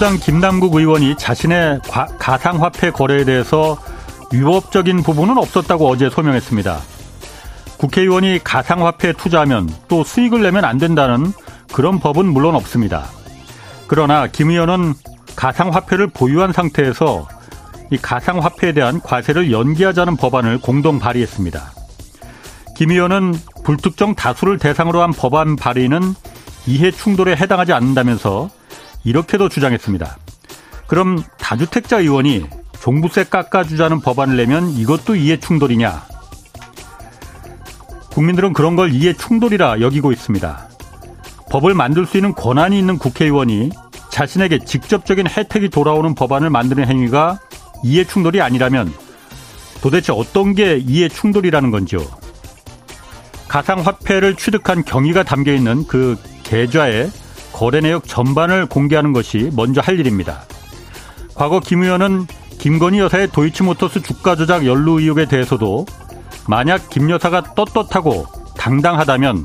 민주당 김남국 의원이 자신의 가상화폐 거래에 대해서 위법적인 부분은 없었다고 어제 소명했습니다. 국회의원이 가상화폐에 투자하면 또 수익을 내면 안 된다는 그런 법은 물론 없습니다. 그러나 김 의원은 가상화폐를 보유한 상태에서 이 가상화폐에 대한 과세를 연기하자는 법안을 공동 발의했습니다. 김 의원은 불특정 다수를 대상으로 한 법안 발의는 이해 충돌에 해당하지 않는다면서 이렇게도 주장했습니다. 그럼 다주택자 의원이 종부세 깎아주자는 법안을 내면 이것도 이해 충돌이냐? 국민들은 그런 걸 이해 충돌이라 여기고 있습니다. 법을 만들 수 있는 권한이 있는 국회의원이 자신에게 직접적인 혜택이 돌아오는 법안을 만드는 행위가 이해 충돌이 아니라면 도대체 어떤 게 이해 충돌이라는 건지요? 가상화폐를 취득한 경위가 담겨 있는 그 계좌에 거래 내역 전반을 공개하는 것이 먼저 할 일입니다. 과거 김 의원은 김건희 여사의 도이치모터스 주가 조작 연루 의혹에 대해서도 만약 김 여사가 떳떳하고 당당하다면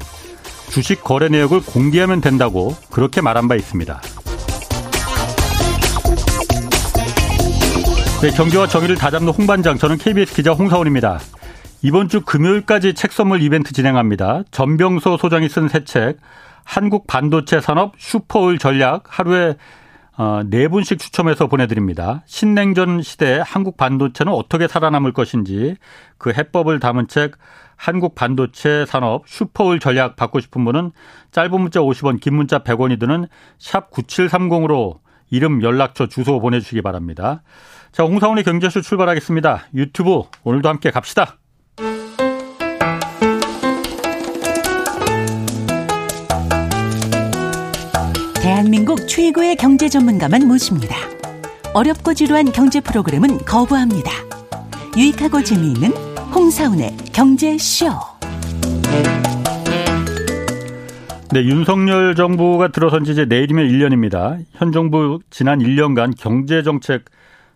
주식 거래 내역을 공개하면 된다고 그렇게 말한 바 있습니다. 네, 경제와 정의를 다잡는 홍반장, 저는 KBS 기자 홍사원입니다. 이번 주 금요일까지 책 선물 이벤트 진행합니다. 전병소 소장이 쓴 새 책, 한국 반도체 산업 슈퍼울 전략 하루에 어, 네 분씩 추첨해서 보내드립니다. 신냉전 시대에 한국 반도체는 어떻게 살아남을 것인지 그 해법을 담은 책 한국 반도체 산업 슈퍼울 전략 받고 싶은 분은 짧은 문자 50원, 긴 문자 100원이 드는 샵 9730으로 이름, 연락처, 주소 보내주시기 바랍니다. 자, 홍사원의 경제쇼 출발하겠습니다. 유튜브 오늘도 함께 갑시다. 대한민국 최고의 경제 전문가만 모십니다. 어렵고 지루한 경제 프로그램은 거부합니다. 유익하고 재미있는 홍사운의 경제쇼. 네, 윤석열 정부가 들어선 지 이제 내일이면 1년입니다. 현 정부 지난 1년간 경제 정책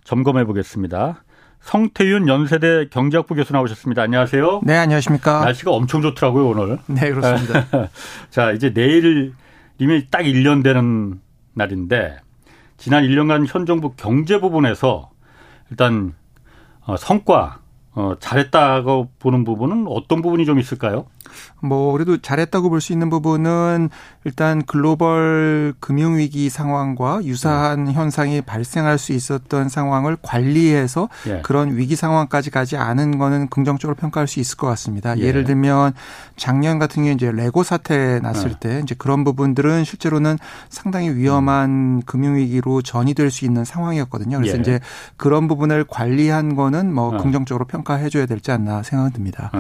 점검해 보겠습니다. 성태윤 연세대 경제학부 교수 나오셨습니다. 안녕하세요. 네, 안녕하십니까. 날씨가 엄청 좋더라고요, 오늘. 네, 그렇습니다. 자, 이제 내일 이미 딱 1년 되는 날인데 지난 1년간 현 정부 경제 부분에서 일단 어, 성과 어, 잘했다고 보는 부분은 어떤 부분이 좀 있을까요? 뭐 그래도 잘했다고 볼 수 있는 부분은 일단 글로벌 금융 위기 상황과 유사한 네. 현상이 발생할 수 있었던 상황을 관리해서 예. 그런 위기 상황까지 가지 않은 거는 긍정적으로 평가할 수 있을 것 같습니다. 예. 를 들면 작년 같은 경우에 이제 레고 사태 났을 네. 때 이제 그런 부분들은 실제로는 상당히 위험한 음. 금융 위기로 전이될 수 있는 상황이었거든요. 그래서 예. 이제 그런 부분을 관리한 거는 뭐 어. 긍정적으로 평가해 줘야 되지 않나 생각은 듭니다.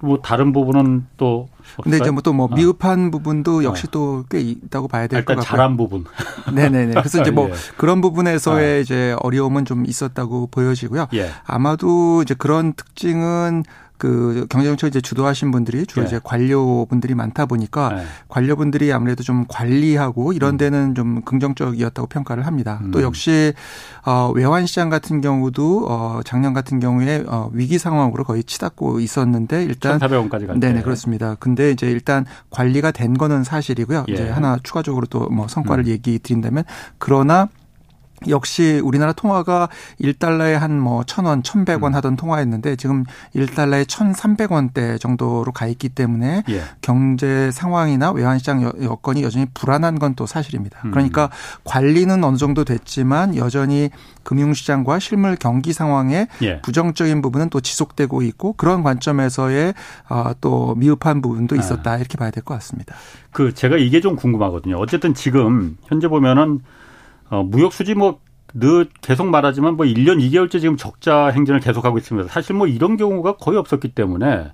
어. 뭐 다른 부분은 또 근데 이제 뭐 또뭐 뭐 미흡한 어. 부분도 역시 어. 또꽤 있다고 봐야 될 것 같고요. 잘한 부분. 네네네. 그래서 이제 뭐 예. 그런 부분에서의 어. 이제 어려움은 좀 있었다고 보여지고요. 예. 아마도 이제 그런 특징은 그 경제정책 이제 주도하신 분들이 주로 네. 이제 관료분들이 많다 보니까 네. 관료분들이 아무래도 좀 관리하고 이런 음. 데는 좀 긍정적이었다고 평가를 합니다. 음. 또 역시 어 외환 시장 같은 경우도 어 작년 같은 경우에 어 위기 상황으로 거의 치닫고 있었는데 일단 1,400원까지 갔 네네 그렇습니다. 근데 이제 일단 관리가 된 거는 사실이고요. 예. 이제 하나 추가적으로 또 뭐 성과를 음. 얘기 드린다면 그러나 역시 우리나라 통화가 1달러에 한 뭐 1,000원, 1,100원 음. 하던 통화였는데 지금 1달러에 1,300원대 정도로 가 있기 때문에 예. 경제 상황이나 외환 시장 여건이 여전히 불안한 건 또 사실입니다. 음. 그러니까 관리는 어느 정도 됐지만 여전히 금융 시장과 실물 경기 상황에 예. 부정적인 부분은 또 지속되고 있고 그런 관점에서의 어, 또 미흡한 부분도 아. 있었다 이렇게 봐야 될 것 같습니다. 그 제가 이게 좀 궁금하거든요. 어쨌든 지금 현재 보면은 어, 무역 수지 뭐 늘 계속 말하지만 뭐 1년 2개월째 지금 적자 행진을 계속하고 있습니다. 사실 뭐 이런 경우가 거의 없었기 때문에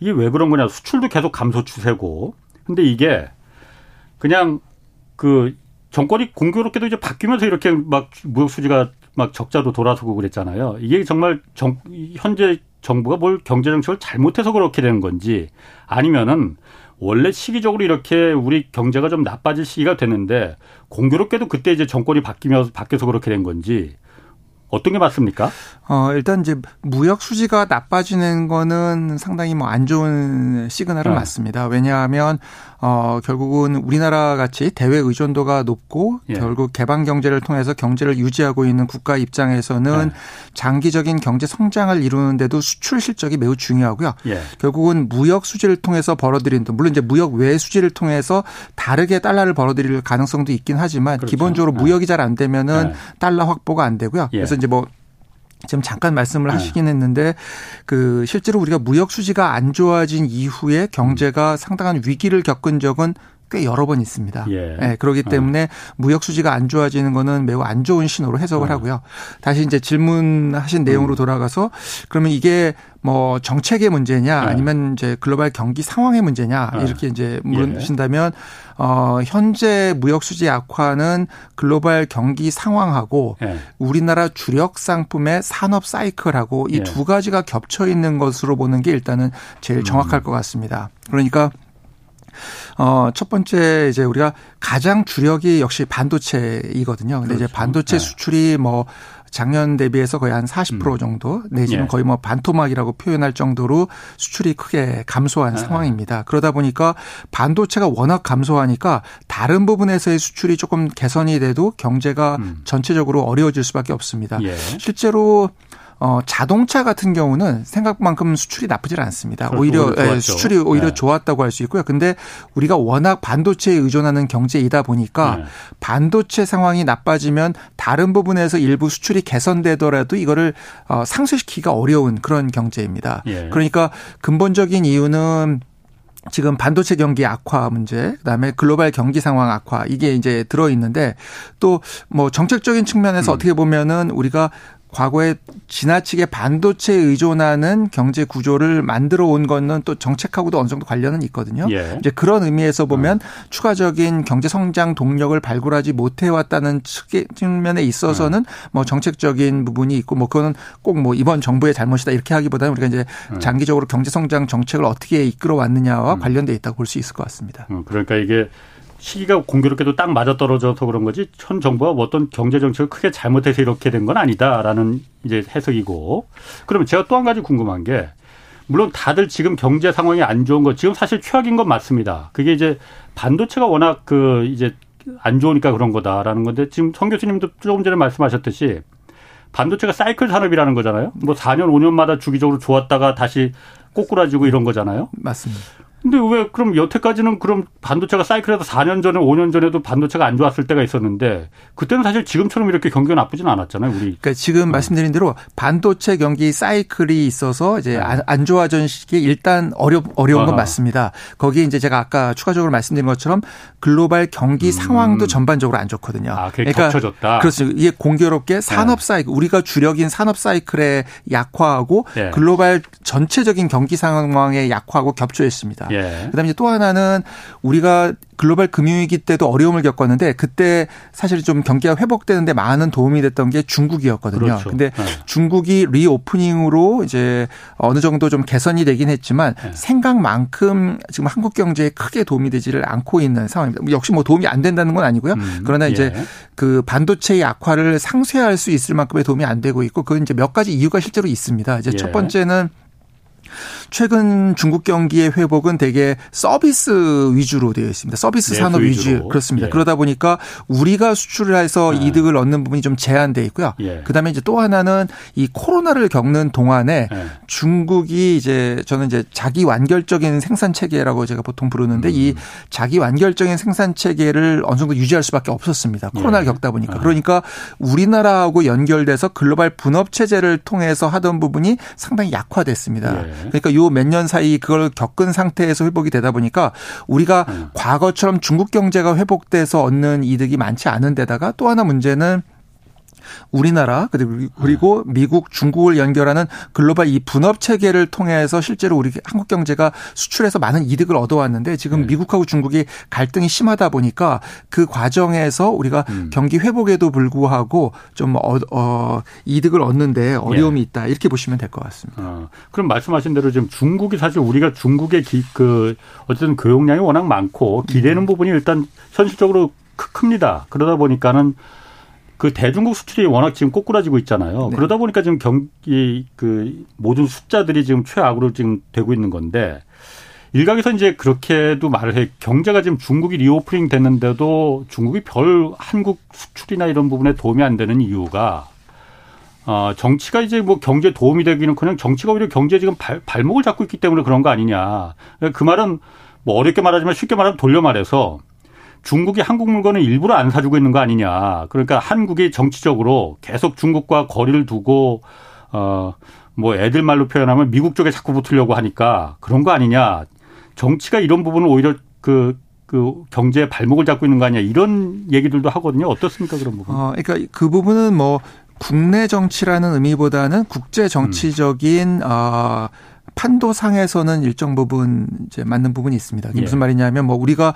이게 왜 그런 거냐. 수출도 계속 감소 추세고. 근데 이게 그냥 그 정권이 공교롭게도 이제 바뀌면서 이렇게 막 무역 수지가 막 적자로 돌아서고 그랬잖아요. 이게 정말 정, 현재 정부가 뭘 경제 정책을 잘못해서 그렇게 되는 건지 아니면은 원래 시기적으로 이렇게 우리 경제가 좀 나빠질 시기가 되는데 공교롭게도 그때 이제 정권이 바뀌면서 바뀌어서 그렇게 된 건지 어떤 게 맞습니까? 어, 일단 이제 무역 수지가 나빠지는 거는 상당히 뭐 안 좋은 시그널은 네. 맞습니다. 왜냐하면 어 결국은 우리나라 같이 대외 의존도가 높고 예. 결국 개방 경제를 통해서 경제를 유지하고 있는 국가 입장에서는 예. 장기적인 경제 성장을 이루는데도 수출 실적이 매우 중요하고요. 예. 결국은 무역 수지를 통해서 벌어들인 돈 물론 이제 무역 외 수지를 통해서 다르게 달러를 벌어들일 가능성도 있긴 하지만 그렇죠. 기본적으로 예. 무역이 잘 안 되면은 예. 달러 확보가 안 되고요. 예. 그래서 이제 뭐 지금 잠깐 말씀을 네. 하시긴 했는데 그 실제로 우리가 무역 수지가 안 좋아진 이후에 경제가 상당한 위기를 겪은 적은 꽤 여러 번 있습니다. 예. 네, 그렇기 어. 때문에 어. 무역 수지가 안 좋아지는 거는 매우 안 좋은 신호로 해석을 어. 하고요. 다시 이제 질문하신 내용으로 음. 돌아가서 그러면 이게 뭐 정책의 문제냐 네. 아니면 이제 글로벌 경기 상황의 문제냐 네. 이렇게 이제 물으신다면 예. 어 현재 무역 수지 악화는 글로벌 경기 상황하고 예. 우리나라 주력 상품의 산업 사이클하고 이두 예. 가지가 겹쳐 있는 것으로 보는 게 일단은 제일 정확할 음. 것 같습니다. 그러니까 어, 첫 번째 이제 우리가 가장 주력이 역시 반도체이거든요. 근데 그렇죠. 이제 반도체 네. 수출이 뭐 작년 대비해서 거의 한 40% 음. 정도 내지는 예. 거의 뭐 반토막이라고 표현할 정도로 수출이 크게 감소한 아. 상황입니다. 그러다 보니까 반도체가 워낙 감소하니까 다른 부분에서의 수출이 조금 개선이 돼도 경제가 음. 전체적으로 어려워질 수밖에 없습니다. 예. 실제로 어, 자동차 같은 경우는 생각만큼 수출이 나쁘질 않습니다. 오히려 예, 수출이 오히려 네. 좋았다고 할 수 있고요. 근데 우리가 워낙 반도체에 의존하는 경제이다 보니까 네. 반도체 상황이 나빠지면 다른 부분에서 일부 수출이 개선되더라도 이거를 어, 상쇄시키기가 어려운 그런 경제입니다. 예. 그러니까 근본적인 이유는 지금 반도체 경기 악화 문제, 그다음에 글로벌 경기 상황 악화 이게 이제 들어 있는데 또 뭐 정책적인 측면에서 음. 어떻게 보면은 우리가 과거에 지나치게 반도체에 의존하는 경제 구조를 만들어 온 거는 또 정책하고도 어느 정도 관련은 있거든요. 예. 이제 그런 의미에서 보면 어. 추가적인 경제 성장 동력을 발굴하지 못해 왔다는 측면에 있어서는 어. 뭐 정책적인 부분이 있고 뭐 그거는 꼭 뭐 이번 정부의 잘못이다 이렇게 하기보다는 우리가 이제 어. 장기적으로 경제 성장 정책을 어떻게 이끌어 왔느냐와 음. 관련돼 있다고 볼 수 있을 것 같습니다. 음, 그러니까 이게 시기가 공교롭게도 딱 맞아떨어져서 그런 거지 현 정부가 어떤 경제 정책을 크게 잘못해서 이렇게 된 건 아니다라는 이제 해석이고 그러면 제가 또 한 가지 궁금한 게 물론 다들 지금 경제 상황이 안 좋은 거 지금 사실 최악인 건 맞습니다. 그게 이제 반도체가 워낙 그 이제 안 좋으니까 그런 거다라는 건데 지금 성 교수님도 조금 전에 말씀하셨듯이 반도체가 사이클 산업이라는 거잖아요. 뭐 4년 5년마다 주기적으로 좋았다가 다시 꼬꾸라지고 이런 거잖아요. 맞습니다. 근데 왜 그럼 여태까지는 그럼 반도체가 사이클에서 4년 전에 5년 전에도 반도체가 안 좋았을 때가 있었는데 그때는 사실 지금처럼 이렇게 경기가 나쁘진 않았잖아요, 우리. 그러니까 지금 어. 말씀드린 대로 반도체 경기 사이클이 있어서 이제 네. 안 좋아진 시기에 일단 어려 어려운 건. 맞습니다. 거기에 이제 제가 아까 추가적으로 말씀드린 것처럼 글로벌 경기 음. 상황도 전반적으로 안 좋거든요. 아, 그러니까 겹쳐졌다. 그렇죠. 이게 공교롭게 산업 네. 사이클 우리가 주력인 산업 사이클에 약화하고 네. 글로벌 전체적인 경기 상황에 약화하고 겹쳐 있습니다. 예. 그다음에 또 하나는 우리가 글로벌 금융위기 때도 어려움을 겪었는데 그때 사실 좀 경기가 회복되는데 많은 도움이 됐던 게 중국이었거든요. 그렇죠. 근데 네. 중국이 리오프닝으로 이제 어느 정도 좀 개선이 되긴 했지만 네. 생각만큼 지금 한국 경제에 크게 도움이 되지를 않고 있는 상황입니다. 역시 뭐 도움이 안 된다는 건 아니고요. 음, 그러나 이제 예. 그 반도체의 악화를 상쇄할 수 있을 만큼의 도움이 안 되고 있고 그건 이제 몇 가지 이유가 실제로 있습니다. 이제 예. 첫 번째는 최근 중국 경기의 회복은 대개 서비스 위주로 되어 있습니다. 서비스 네, 산업 위주 위주로. 그렇습니다. 예. 그러다 보니까 우리가 수출을 해서 네. 이득을 얻는 부분이 좀 제한돼 있고요. 예. 그다음에 이제 또 하나는 이 코로나를 겪는 동안에 예. 중국이 이제 저는 이제 자기 완결적인 생산 체계라고 제가 보통 부르는데 음. 이 자기 완결적인 생산 체계를 어느 정도 유지할 수밖에 없었습니다. 코로나를 예. 겪다 보니까 아. 그러니까 우리나라하고 연결돼서 글로벌 분업 체제를 통해서 하던 부분이 상당히 약화됐습니다. 예. 그러니까 요 몇 년 사이 그걸 겪은 상태에서 회복이 되다 보니까 우리가 음. 과거처럼 중국 경제가 회복돼서 얻는 이득이 많지 않은 데다가 또 하나 문제는 우리나라 그리고 미국, 중국을 연결하는 글로벌 이 분업 체계를 통해서 실제로 우리 한국 경제가 수출해서 많은 이득을 얻어왔는데 지금 네. 미국하고 중국이 갈등이 심하다 보니까 그 과정에서 우리가 음. 경기 회복에도 불구하고 좀 어, 어, 이득을 얻는데 어려움이 예. 있다 이렇게 보시면 될 것 같습니다. 어, 그럼 말씀하신 대로 지금 중국이 사실 우리가 중국의 기, 그 어쨌든 교역량이 워낙 많고 기대는 음. 부분이 일단 현실적으로 큽니다. 그러다 보니까는 그 대중국 수출이 워낙 지금 꼬꾸라지고 있잖아요. 네. 그러다 보니까 지금 경기 그 모든 숫자들이 지금 최악으로 지금 되고 있는 건데 일각에서 이제 그렇게도 말을 해. 경제가 지금 중국이 reopening 됐는데도 중국이 별 한국 수출이나 이런 부분에 도움이 안 되는 이유가 어, 정치가 이제 뭐 경제 도움이 되기는 그냥 정치가 오히려 경제 지금 발, 발목을 잡고 있기 때문에 그런 거 아니냐. 그 말은 뭐 어렵게 말하지만 쉽게 말하면 돌려 말해서 중국이 한국 물건을 일부러 안 사주고 있는 거 아니냐. 그러니까 한국이 정치적으로 계속 중국과 거리를 두고 어 뭐 애들 말로 표현하면 미국 쪽에 자꾸 붙으려고 하니까 그런 거 아니냐. 정치가 이런 부분을 오히려 그, 그 경제의 발목을 잡고 있는 거 아니냐 이런 얘기들도 하거든요. 어떻습니까 그런 부분? 어, 그러니까 그 부분은 뭐 국내 정치라는 의미보다는 국제 정치적인 음. 어, 판도상에서는 일정 부분 이제 맞는 부분이 있습니다. 이게 예. 무슨 말이냐면 뭐 우리가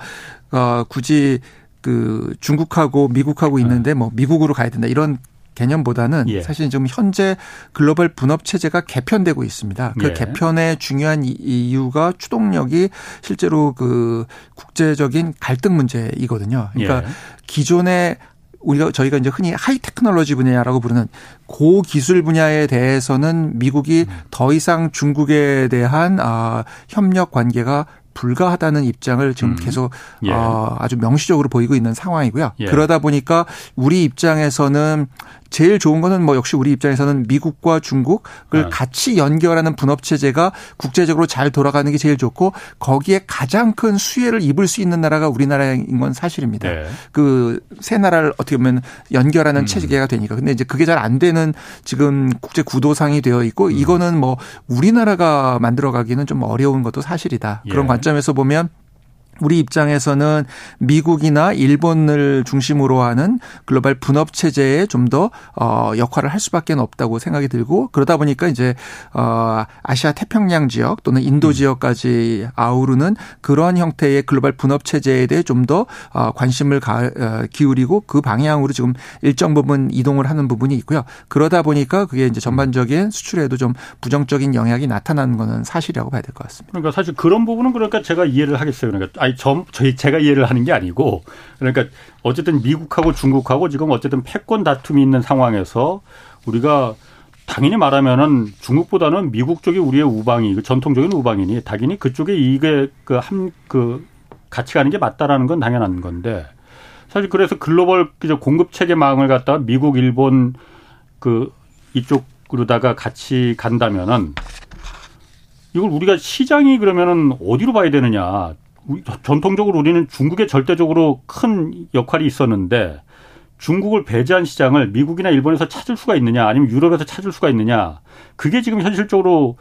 어 굳이 그 중국하고 미국하고 있는데 뭐 미국으로 가야 된다 이런 개념보다는 예. 사실 지금 현재 글로벌 분업 체제가 개편되고 있습니다. 그 예. 개편의 중요한 이유가 추동력이 실제로 그 국제적인 갈등 문제이거든요. 그러니까 예. 기존의 우리가 저희가 이제 흔히 high technology 분야라고 부르는 고기술 분야에 대해서는 미국이 음. 더 이상 중국에 대한 아 협력 관계가 불가하다는 입장을 지금 음. 계속 예. 어, 아주 명시적으로 보이고 있는 상황이고요. 예. 그러다 보니까 우리 입장에서는 제일 좋은 거는 뭐 역시 우리 입장에서는 미국과 중국을 네. 같이 연결하는 분업 체제가 국제적으로 잘 돌아가는 게 제일 좋고 거기에 가장 큰 수혜를 입을 수 있는 나라가 우리나라인 건 사실입니다. 네. 그세 나라를 어떻게 보면 연결하는 음. 체제가 되니까. 근데 이제 그게 잘 안 되는 지금 국제 구도상이 되어 있고 음. 이거는 뭐 우리나라가 만들어 가기는 좀 어려운 것도 사실이다. 그런 예. 관점에서 보면 우리 입장에서는 미국이나 일본을 중심으로 하는 글로벌 분업 체제에 좀 더 어, 역할을 할 수밖에 없다고 생각이 들고 그러다 보니까 이제 어, 아시아 태평양 지역 또는 인도 음. 지역까지 아우르는 그러한 형태의 글로벌 분업 체제에 대해 좀 더 어, 관심을 가, 어, 기울이고 그 방향으로 지금 일정 부분 이동을 하는 부분이 있고요. 그러다 보니까 그게 이제 전반적인 수출에도 좀 부정적인 영향이 나타나는 거는 사실이라고 봐야 될 것 같습니다. 그러니까 사실 그런 부분은 그러니까 제가 이해를 하겠어요. 그러니까 아니 저, 저희 제가 이해를 하는 게 아니고 그러니까 어쨌든 미국하고 중국하고 지금 어쨌든 패권 다툼이 있는 상황에서 우리가 당연히 말하면은 중국보다는 미국 쪽이 우리의 우방이 그 전통적인 우방이니 당연히 그쪽에 이게 그 함그 그 같이 가는 게 맞다라는 건 당연한 건데 사실 그래서 글로벌 공급 체계 망을 갖다가 미국, 일본 그 이쪽으로다가 같이 간다면은 이걸 우리가 시장이 그러면은 어디로 봐야 되느냐. 전통적으로 우리는 중국에 절대적으로 큰 역할이 있었는데 중국을 배제한 시장을 미국이나 일본에서 찾을 수가 있느냐 아니면 유럽에서 찾을 수가 있느냐 그게 지금 현실적으로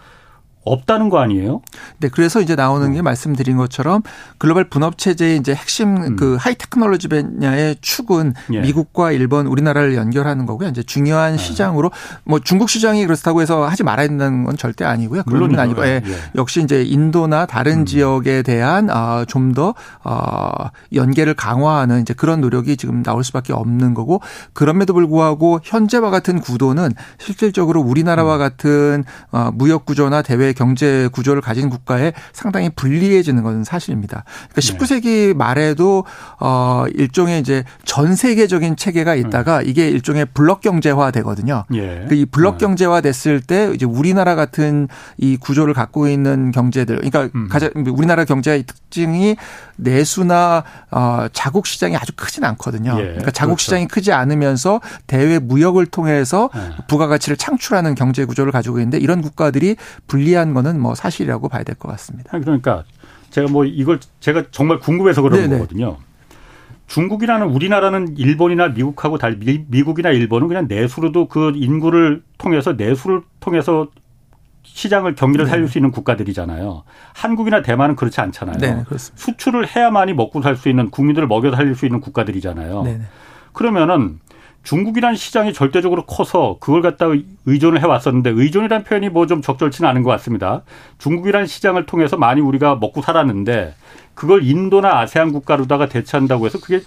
없다는 거 아니에요? 네, 그래서 이제 나오는 게 말씀드린 것처럼 글로벌 분업 체제의 이제 핵심 음. 그 high technology 분야의 축은 예. 미국과 일본, 우리나라를 연결하는 거고요. 이제 중요한 예. 시장으로 뭐 중국 시장이 그렇다고 해서 하지 말아야 된다는 건 절대 아니고요. 건 아니고 예. 예. 역시 이제 인도나 다른 음. 지역에 대한 아, 좀 더 어, 연계를 강화하는 이제 그런 노력이 지금 나올 수밖에 없는 거고 그럼에도 불구하고 현재와 같은 구도는 실질적으로 우리나라와 음. 같은 어, 무역 구조나 대외 경제 구조를 가진 국가에 상당히 불리해지는 것은 사실입니다. 그러니까 19세기 말에도 어 일종의 이제 전 세계적인 체계가 있다가 음. 이게 일종의 블록 경제화 되거든요. 예. 그이 블록 네. 경제화 됐을 때 이제 우리나라 같은 이 구조를 갖고 있는 경제들 그러니까 음. 가장 우리나라 경제의 특징이 내수나 어 자국 시장이 아주 크진 않거든요. 예. 그러니까 자국 그렇죠. 시장이 크지 않으면서 대외 무역을 통해서 예. 부가가치를 창출하는 경제 구조를 가지고 있는데 이런 국가들이 불리한 불리한 거는 뭐 사실이라고 봐야 될 것 같습니다. 그러니까 제가 뭐 이걸 제가 정말 궁금해서 그런 네네. 거거든요. 중국이라는 우리나라는 일본이나 미국하고 달리 미국이나 일본은 그냥 내수로도 그 인구를 통해서 내수를 통해서 시장을 경기를 살릴 수 있는 국가들이잖아요. 한국이나 대만은 그렇지 않잖아요. 네, 수출을 해야만이 먹고 살 수 있는 국민들을 먹여 살릴 수 있는 국가들이잖아요. 네 그러면은 중국이라는 시장이 절대적으로 커서 그걸 갖다 의존을 해왔었는데 의존이라는 표현이 뭐 좀 적절치는 않은 것 같습니다. 중국이라는 시장을 통해서 많이 우리가 먹고 살았는데 그걸 인도나 아세안 국가로다가 대체한다고 해서 그게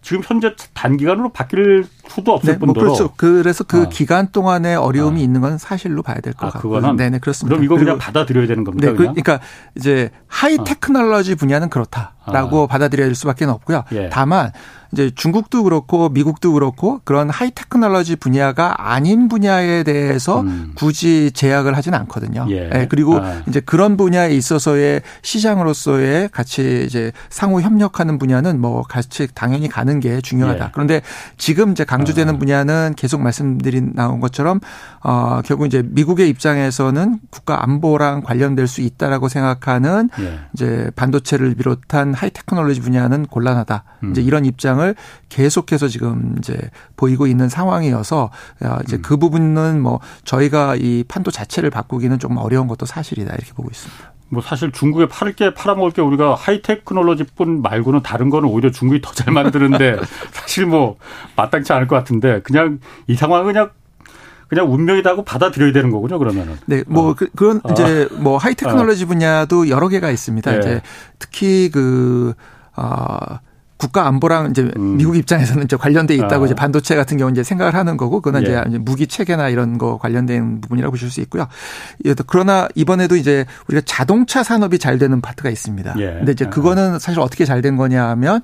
지금 현재 단기간으로 바뀔 수도 없을 네, 뭐 뿐더러. 그렇죠. 그래서 그 어. 기간 동안에 어려움이 어. 있는 건 사실로 봐야 될것 아, 같고. 그거는 네네 그렇습니다. 그럼 이거 그냥 받아들여야 되는 겁니다. 네, 그, 그러니까 이제 high 어. technology 분야는 그렇다. 아. 받아들여야 될 수밖에 없고요. 예. 다만 이제 중국도 그렇고 미국도 그렇고 그런 high technology 분야가 아닌 분야에 대해서 음. 굳이 제약을 하지는 않거든요. 예. 네, 그리고 아. 이제 그런 분야에 있어서의 시장으로서의 같이 이제 상호 협력하는 분야는 뭐 같이 당연히 가는 게 중요하다. 예. 그런데 지금 이제 강조되는 아. 분야는 계속 말씀드린 나온 것처럼 어 결국 이제 미국의 입장에서는 국가 안보랑 관련될 수 있다라고 생각하는 예. 이제 반도체를 비롯한 high technology 분야는 곤란하다. 음. 이제 이런 입장 입장을 계속해서 지금 이제 보이고 있는 상황이어서 이제 음. 그 부분은 뭐 저희가 이 판도 자체를 바꾸기는 좀 어려운 것도 사실이다 이렇게 보고 있습니다. 뭐 사실 중국에 팔을 게 팔아먹을 게 우리가 하이테크놀로지뿐 말고는 다른 거는 오히려 중국이 더 잘 만드는데 사실 뭐 마땅치 않을 것 같은데 그냥 이 상황은 그냥 그냥 운명이다고 받아들여야 되는 거군요, 그러면은. 네, 뭐, 어. 그, 건 이제 어. 뭐 하이테크놀로지 분야도 여러 개가 있습니다. 네. 이제 특히 그, 아, 국가 안보랑 이제 음. 미국 입장에서는 이제 관련돼 있다고 아. 이제 반도체 같은 경우 이제 생각을 하는 거고 그거는 예. 이제 무기 체계나 이런 거 관련된 부분이라고 보실 수 있고요. 그러나 이번에도 이제 우리가 자동차 산업이 잘 되는 파트가 있습니다. 예. 근데 이제 아. 그거는 사실 어떻게 잘 된 거냐 하면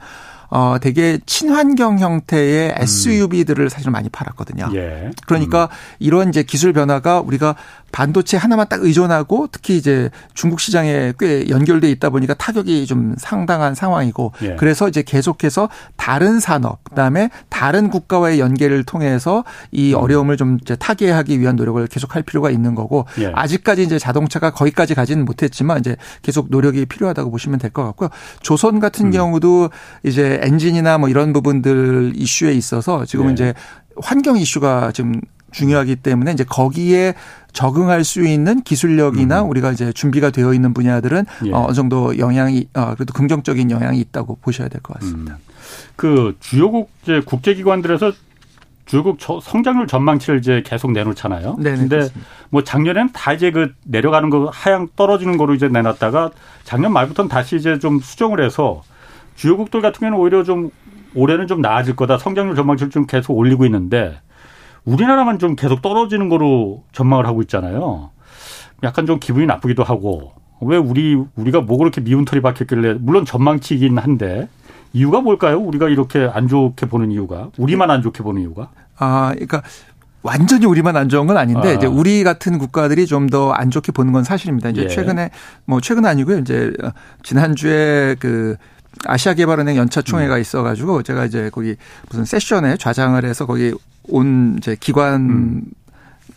어 되게 친환경 형태의 음. SUV들을 사실 많이 팔았거든요. 예. 그러니까 음. 이런 이제 기술 변화가 우리가 반도체 하나만 딱 의존하고 특히 이제 중국 시장에 꽤 연결돼 있다 보니까 타격이 좀 상당한 상황이고 예. 그래서 이제 계속해서 다른 산업 그다음에 다른 국가와의 연계를 통해서 이 음. 어려움을 좀 이제 타개하기 위한 노력을 계속할 필요가 있는 거고 예. 아직까지 이제 자동차가 거기까지 가지는 못했지만 이제 계속 노력이 필요하다고 보시면 될 것 같고요. 조선 같은 음. 경우도 이제 엔진이나 뭐 이런 부분들 이슈에 있어서 지금은 예. 이제 환경 이슈가 지금 중요하기 때문에 이제 거기에 적응할 수 있는 기술력이나 음. 우리가 이제 준비가 되어 있는 분야들은 예. 어느 정도 영향이 어 그래도 긍정적인 영향이 있다고 보셔야 될 것 같습니다. 음. 그 주요국 이제 국제기관들에서 주요국 성장률 전망치를 이제 계속 내놓잖아요. 네. 근데 뭐 작년에는 다 이제 그 내려가는 거 하향 떨어지는 거로 이제 내놨다가 작년 말부터는 다시 이제 좀 수정을 해서 주요국들 같은 경우는 오히려 좀 올해는 좀 나아질 거다. 성장률 전망치를 좀 계속 올리고 있는데 우리나라만 좀 계속 떨어지는 거로 전망을 하고 있잖아요. 약간 좀 기분이 나쁘기도 하고 왜 우리 우리가 뭐 그렇게 미운 털이 박혔길래 물론 전망치이긴 한데 이유가 뭘까요? 우리가 이렇게 안 좋게 보는 이유가 우리만 안 좋게 보는 이유가? 아, 그러니까 완전히 우리만 안 좋은 건 아닌데 아. 이제 우리 같은 국가들이 좀 더 안 좋게 보는 건 사실입니다. 이제 예. 최근에 뭐 최근 아니고요. 이제 지난주에 그 아시아 개발은행 연차 총회가 음. 있어가지고 제가 이제 거기 무슨 세션에 좌장을 해서 거기 온 이제 기관 음.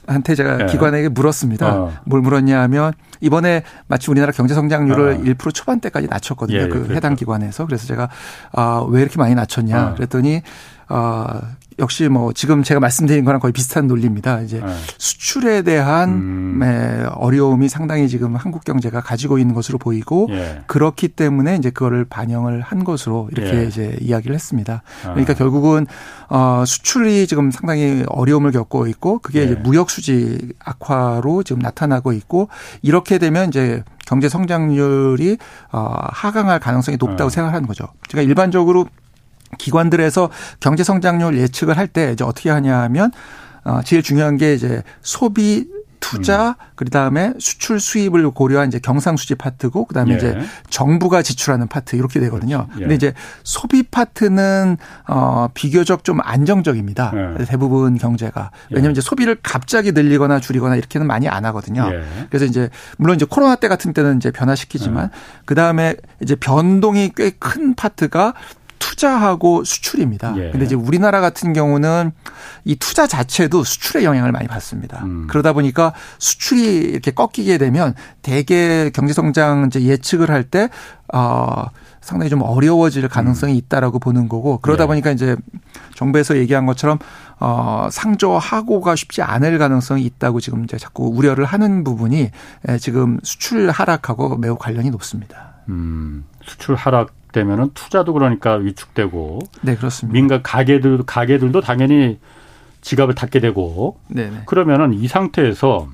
한테 제가 예. 기관에게 물었습니다. 어. 뭘 물었냐 하면 이번에 마치 우리나라 경제 성장률을 어. 1% 초반대까지 낮췄거든요. 예, 그 그렇죠. 해당 기관에서. 그래서 제가 아, 왜 이렇게 많이 낮췄냐 어. 그랬더니 아, 역시 뭐 지금 제가 말씀드린 거랑 거의 비슷한 논리입니다. 이제 네. 수출에 대한 음. 네, 어려움이 상당히 지금 한국 경제가 가지고 있는 것으로 보이고 예. 그렇기 때문에 이제 그거를 반영을 한 것으로 이렇게 예. 이제 이야기를 했습니다. 아. 그러니까 결국은 어 수출이 지금 상당히 어려움을 겪고 있고 그게 예. 이제 무역 수지 악화로 지금 나타나고 있고 이렇게 되면 이제 경제 성장률이 어 하강할 가능성이 높다고 어. 생각하는 거죠. 제가 일반적으로 기관들에서 경제 성장률 예측을 할 때 이제 어떻게 하냐 하면 어 제일 중요한 게 이제 소비 투자 음. 그다음에 수출 수입을 고려한 이제 경상수지 파트고 그다음에 예. 이제 정부가 지출하는 파트 이렇게 되거든요. 예. 근데 이제 소비 파트는 어 비교적 좀 안정적입니다. 예. 대부분 경제가 예. 왜냐하면 이제 소비를 갑자기 늘리거나 줄이거나 이렇게는 많이 안 하거든요. 예. 그래서 이제 물론 이제 코로나 때 같은 때는 이제 변화시키지만 예. 그다음에 이제 변동이 꽤 큰 파트가 투자하고 수출입니다. 예. 근데 이제 우리나라 같은 경우는 이 투자 자체도 수출의 영향을 많이 받습니다. 음. 그러다 보니까 수출이 이렇게 꺾이게 되면 대개 경제 성장 이제 예측을 할 때 어, 상당히 좀 어려워질 가능성이 음. 있다라고 보는 거고 그러다 예. 보니까 이제 정부에서 얘기한 것처럼 어, 상조하고가 쉽지 않을 가능성이 있다고 지금 이제 자꾸 우려를 하는 부분이 지금 수출 하락하고 매우 관련이 높습니다. 음, 수출 하락 되면은 투자도 그러니까 위축되고 네 그렇습니다. 민간 가게들 가게들도 당연히 지갑을 닫게 되고 네네. 그러면은 이 상태에서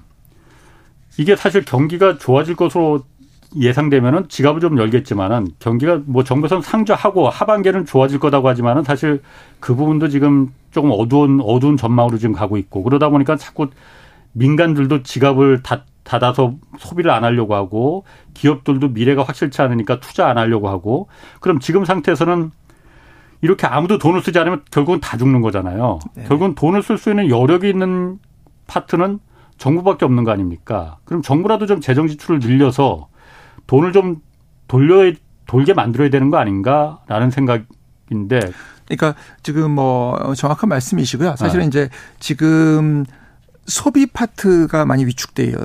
이게 사실 경기가 좋아질 것으로 예상되면은 지갑을 좀 열겠지만은 경기가 뭐 정부에서는 상저하고 하반기는 좋아질 거다고 하지만은 사실 그 부분도 지금 조금 어두운 어두운 전망으로 지금 가고 있고 그러다 보니까 자꾸 민간들도 지갑을 닫 닫아서 소비를 안 하려고 하고 기업들도 미래가 확실치 않으니까 투자 안 하려고 하고 그럼 지금 상태에서는 이렇게 아무도 돈을 쓰지 않으면 결국은 다 죽는 거잖아요. 네. 결국은 돈을 쓸 수 있는 여력이 있는 파트는 정부밖에 없는 거 아닙니까? 그럼 정부라도 좀 재정 지출을 늘려서 돈을 좀 돌려 돌게 만들어야 되는 거 아닌가라는 생각인데. 그러니까 지금 뭐 정확한 말씀이시고요. 사실은 네. 이제 지금 소비 파트가 많이 위축돼요.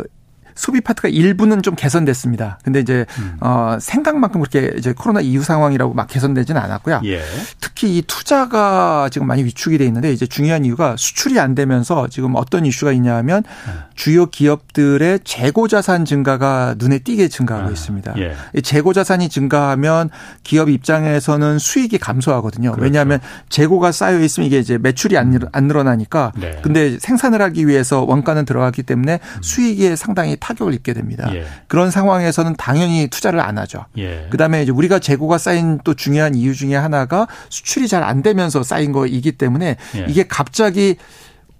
소비 파트가 일부는 좀 개선됐습니다. 근데 이제 음. 어 생각만큼 그렇게 이제 코로나 이후 상황이라고 막 개선되지는 않았고요. 예. 특히 이 투자가 지금 많이 위축이 돼 있는데 이제 중요한 이유가 수출이 안 되면서 지금 어떤 이슈가 있냐면 네. 주요 기업들의 재고 자산 증가가 눈에 띄게 증가하고 아. 있습니다. 예. 재고 자산이 증가하면 기업 입장에서는 수익이 감소하거든요. 그렇죠. 왜냐하면 재고가 쌓여 있으면 이게 이제 매출이 안, 음. 안 늘어나니까. 네. 근데 생산을 하기 위해서 원가는 들어가기 때문에 음. 수익이 상당히 타격을 입게 됩니다. 예. 그런 상황에서는 당연히 투자를 안 하죠. 예. 그다음에 이제 우리가 재고가 쌓인 또 중요한 이유 중에 하나가 수출이 잘 안 되면서 쌓인 거이기 때문에 예. 이게 갑자기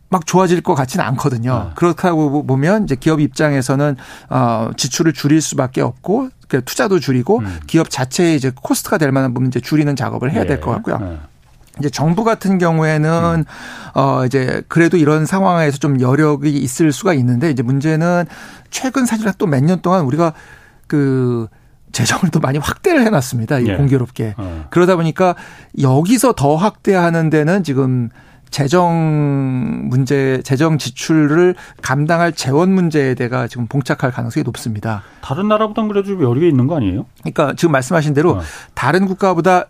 막 좋아질 것 같지는 않거든요. 어. 그렇다고 보면 이제 기업 입장에서는 어 지출을 줄일 수밖에 없고 투자도 줄이고 음. 기업 자체의 이제 코스트가 될 만한 부분 이제 줄이는 작업을 해야 될것 예. 같고요. 네. 이제 정부 같은 경우에는 음. 어 이제 그래도 이런 상황에서 좀 여력이 있을 수가 있는데 이제 문제는 최근 사실 또 몇 년 동안 우리가 그 재정을 또 많이 확대를 해놨습니다. 이 예. 공교롭게 어. 그러다 보니까 여기서 더 확대하는 데는 지금 재정 문제, 재정 지출을 감당할 재원 문제에 대가 지금 봉착할 가능성이 높습니다. 다른 나라보다는 그래도 좀 여력이 있는 거 아니에요? 그러니까 지금 말씀하신 대로 어. 다른 국가보다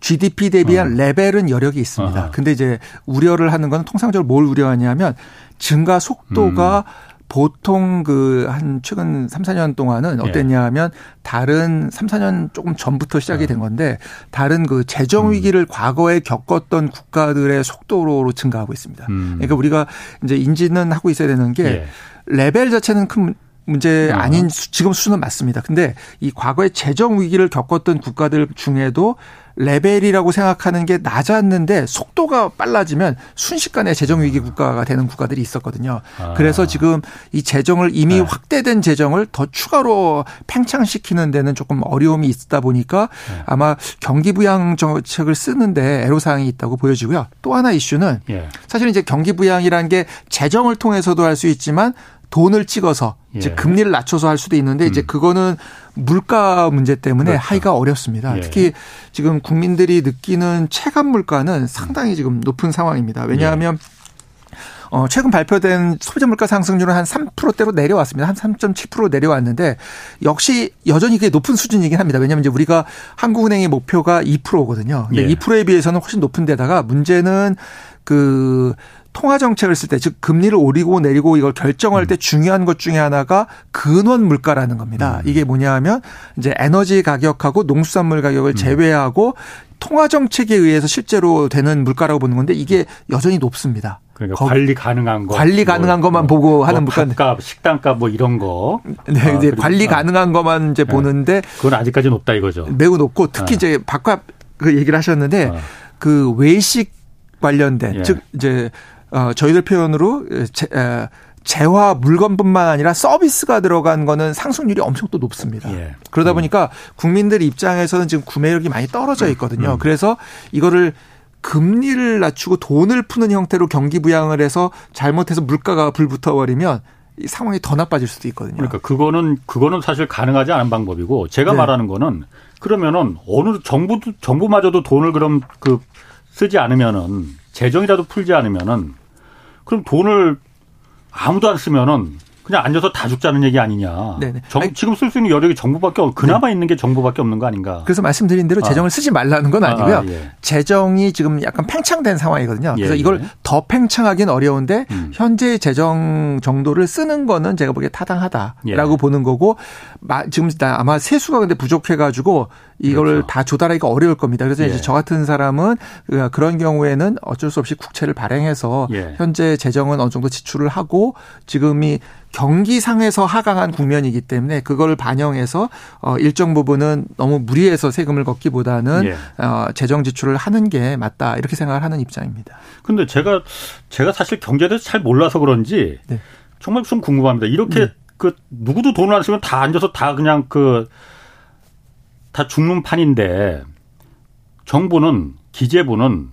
GDP 대비한 어. 레벨은 여력이 있습니다. 어. 근데 이제 우려를 하는 건 통상적으로 뭘 우려하냐면 증가 속도가 음. 보통 그 한 최근 3, 4년 동안은 어땠냐 하면 다른 3, 4년 조금 전부터 시작이 어. 된 건데 다른 그 재정 음. 위기를 음. 과거에 겪었던 국가들의 속도로 증가하고 있습니다. 음. 그러니까 우리가 이제 인지는 하고 있어야 되는 게 예. 레벨 자체는 큰 문제 어. 아닌 지금 수준은 맞습니다. 근데 이 과거에 재정 위기를 겪었던 국가들 중에도 레벨이라고 생각하는 게 낮았는데 속도가 빨라지면 순식간에 재정 위기 국가가 되는 국가들이 있었거든요. 아. 그래서 지금 이 재정을 이미 네. 확대된 재정을 더 추가로 팽창시키는 데는 조금 어려움이 있다 보니까 네. 아마 경기 부양 정책을 쓰는데 애로사항이 있다고 보여지고요. 또 하나 이슈는 예. 사실 이제 경기 부양이라는 게 재정을 통해서도 할 수 있지만 돈을 찍어서 예. 즉 금리를 낮춰서 할 수도 있는데 음. 이제 그거는 물가 문제 때문에 그렇죠. 하기가 어렵습니다. 예. 특히 지금 국민들이 느끼는 체감 물가는 상당히 지금 높은 상황입니다. 왜냐하면 예. 어, 최근 발표된 소비자 물가 상승률은 한 3%대로 내려왔습니다. 한 3.7% 내려왔는데 역시 여전히 그게 높은 수준이긴 합니다. 왜냐하면 이제 우리가 한국은행의 목표가 2%거든요. 근데 예. 2%에 비해서는 훨씬 높은 데다가 문제는 그 통화 정책을 쓸 때 즉 금리를 오리고 내리고 이걸 결정할 음. 때 중요한 것 중에 하나가 근원 물가라는 겁니다. 음. 이게 뭐냐 하면 이제 에너지 가격하고 농수산물 가격을 음. 제외하고 통화 정책에 의해서 실제로 되는 물가라고 보는 건데 이게 여전히 높습니다. 그러니까 관리 가능한 거, 관리 가능한 뭐, 것만 보고 하는 뭐 물가, 값, 식당값 뭐 이런 거. 네, 아, 이제 관리 가능한 것만 이제 네. 보는데 그건 아직까지 높다 이거죠. 매우 높고 특히 아. 이제 바깥 그 얘기를 하셨는데 아. 그 외식 관련된 예. 즉 이제 어, 저희들 표현으로 제, 에, 재화 물건뿐만 아니라 서비스가 들어간 거는 상승률이 엄청 또 높습니다. 예. 그러다 음. 보니까 국민들 입장에서는 지금 구매력이 많이 떨어져 있거든요. 음. 그래서 이거를 금리를 낮추고 돈을 푸는 형태로 경기 부양을 해서 잘못해서 물가가 불붙어 버리면 이 상황이 더 나빠질 수도 있거든요. 그러니까 그거는 그거는 사실 가능하지 않은 방법이고 제가 네. 말하는 거는 그러면은 어느 정부도 정부마저도 돈을 그럼 그 쓰지 않으면은 재정이라도 풀지 않으면은 그럼 돈을 아무도 안 쓰면은 그냥 앉아서 다 죽자는 얘기 아니냐. 네네. 정, 지금 쓸 수 있는 여력이 정부밖에 없, 그나마 네. 있는 게 정부밖에 없는 거 아닌가. 그래서 말씀드린 대로 아. 재정을 아. 쓰지 말라는 건 아니고요. 아, 예. 재정이 지금 약간 팽창된 상황이거든요. 그래서 예, 이걸 예. 더 팽창하기는 어려운데 음. 현재 재정 정도를 쓰는 거는 제가 보기에 타당하다라고 예. 보는 거고 지금 아마 세수가 근데 부족해가지고 이거를 그렇죠. 다 조달하기가 어려울 겁니다. 그래서 예. 이제 저 같은 사람은 그런 경우에는 어쩔 수 없이 국채를 발행해서 예. 현재 재정은 어느 정도 지출을 하고 지금이 경기상에서 하강한 국면이기 때문에 그걸 반영해서 어 일정 부분은 너무 무리해서 세금을 걷기보다는 예. 어 재정 지출을 하는 게 맞다 이렇게 생각을 하는 입장입니다. 근데 제가 제가 사실 경제에 대해서 잘 몰라서 그런지 네. 정말 좀 궁금합니다. 이렇게 네. 그 누구도 돈을 안 쓰면 다 앉아서 다 그냥 그 다 죽는 판인데 정부는 기재부는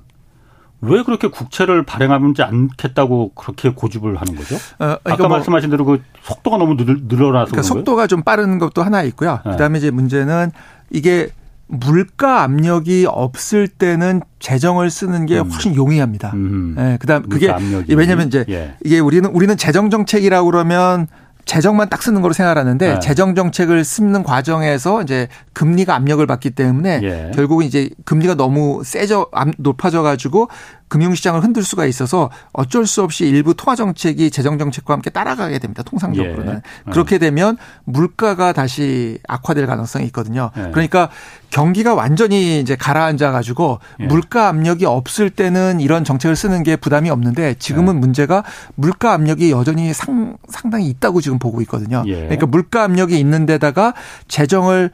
왜 그렇게 국채를 발행하지 않겠다고 그렇게 고집을 하는 거죠? 어, 아까 뭐 말씀하신 대로 그 속도가 너무 늘, 늘어나서 그러니까 속도가 좀 빠른 것도 하나 있고요. 네. 그다음에 이제 문제는 이게 물가 압력이 없을 때는 재정을 쓰는 게 음. 훨씬 용이합니다. 음. 예, 그다음 그게 압력이. 왜냐면 이제 예. 이게 우리는 우리는 재정 정책이라고 그러면 재정만 딱 쓰는 거로 생각하는데 네. 재정 정책을 쓰는 과정에서 이제 금리가 압력을 받기 때문에 예. 결국은 이제 금리가 너무 세져 높아져 가지고 금융시장을 흔들 수가 있어서 어쩔 수 없이 일부 통화 정책이 재정 정책과 함께 따라가게 됩니다. 통상적으로는 예. 그렇게 되면 물가가 다시 악화될 가능성이 있거든요. 예. 그러니까 경기가 완전히 이제 가라앉아 가지고 예. 물가 압력이 없을 때는 이런 정책을 쓰는 게 부담이 없는데 지금은 예. 문제가 물가 압력이 여전히 상, 상당히 있다고 지금 보고 있거든요. 예. 그러니까 물가 압력이 있는 데다가 재정을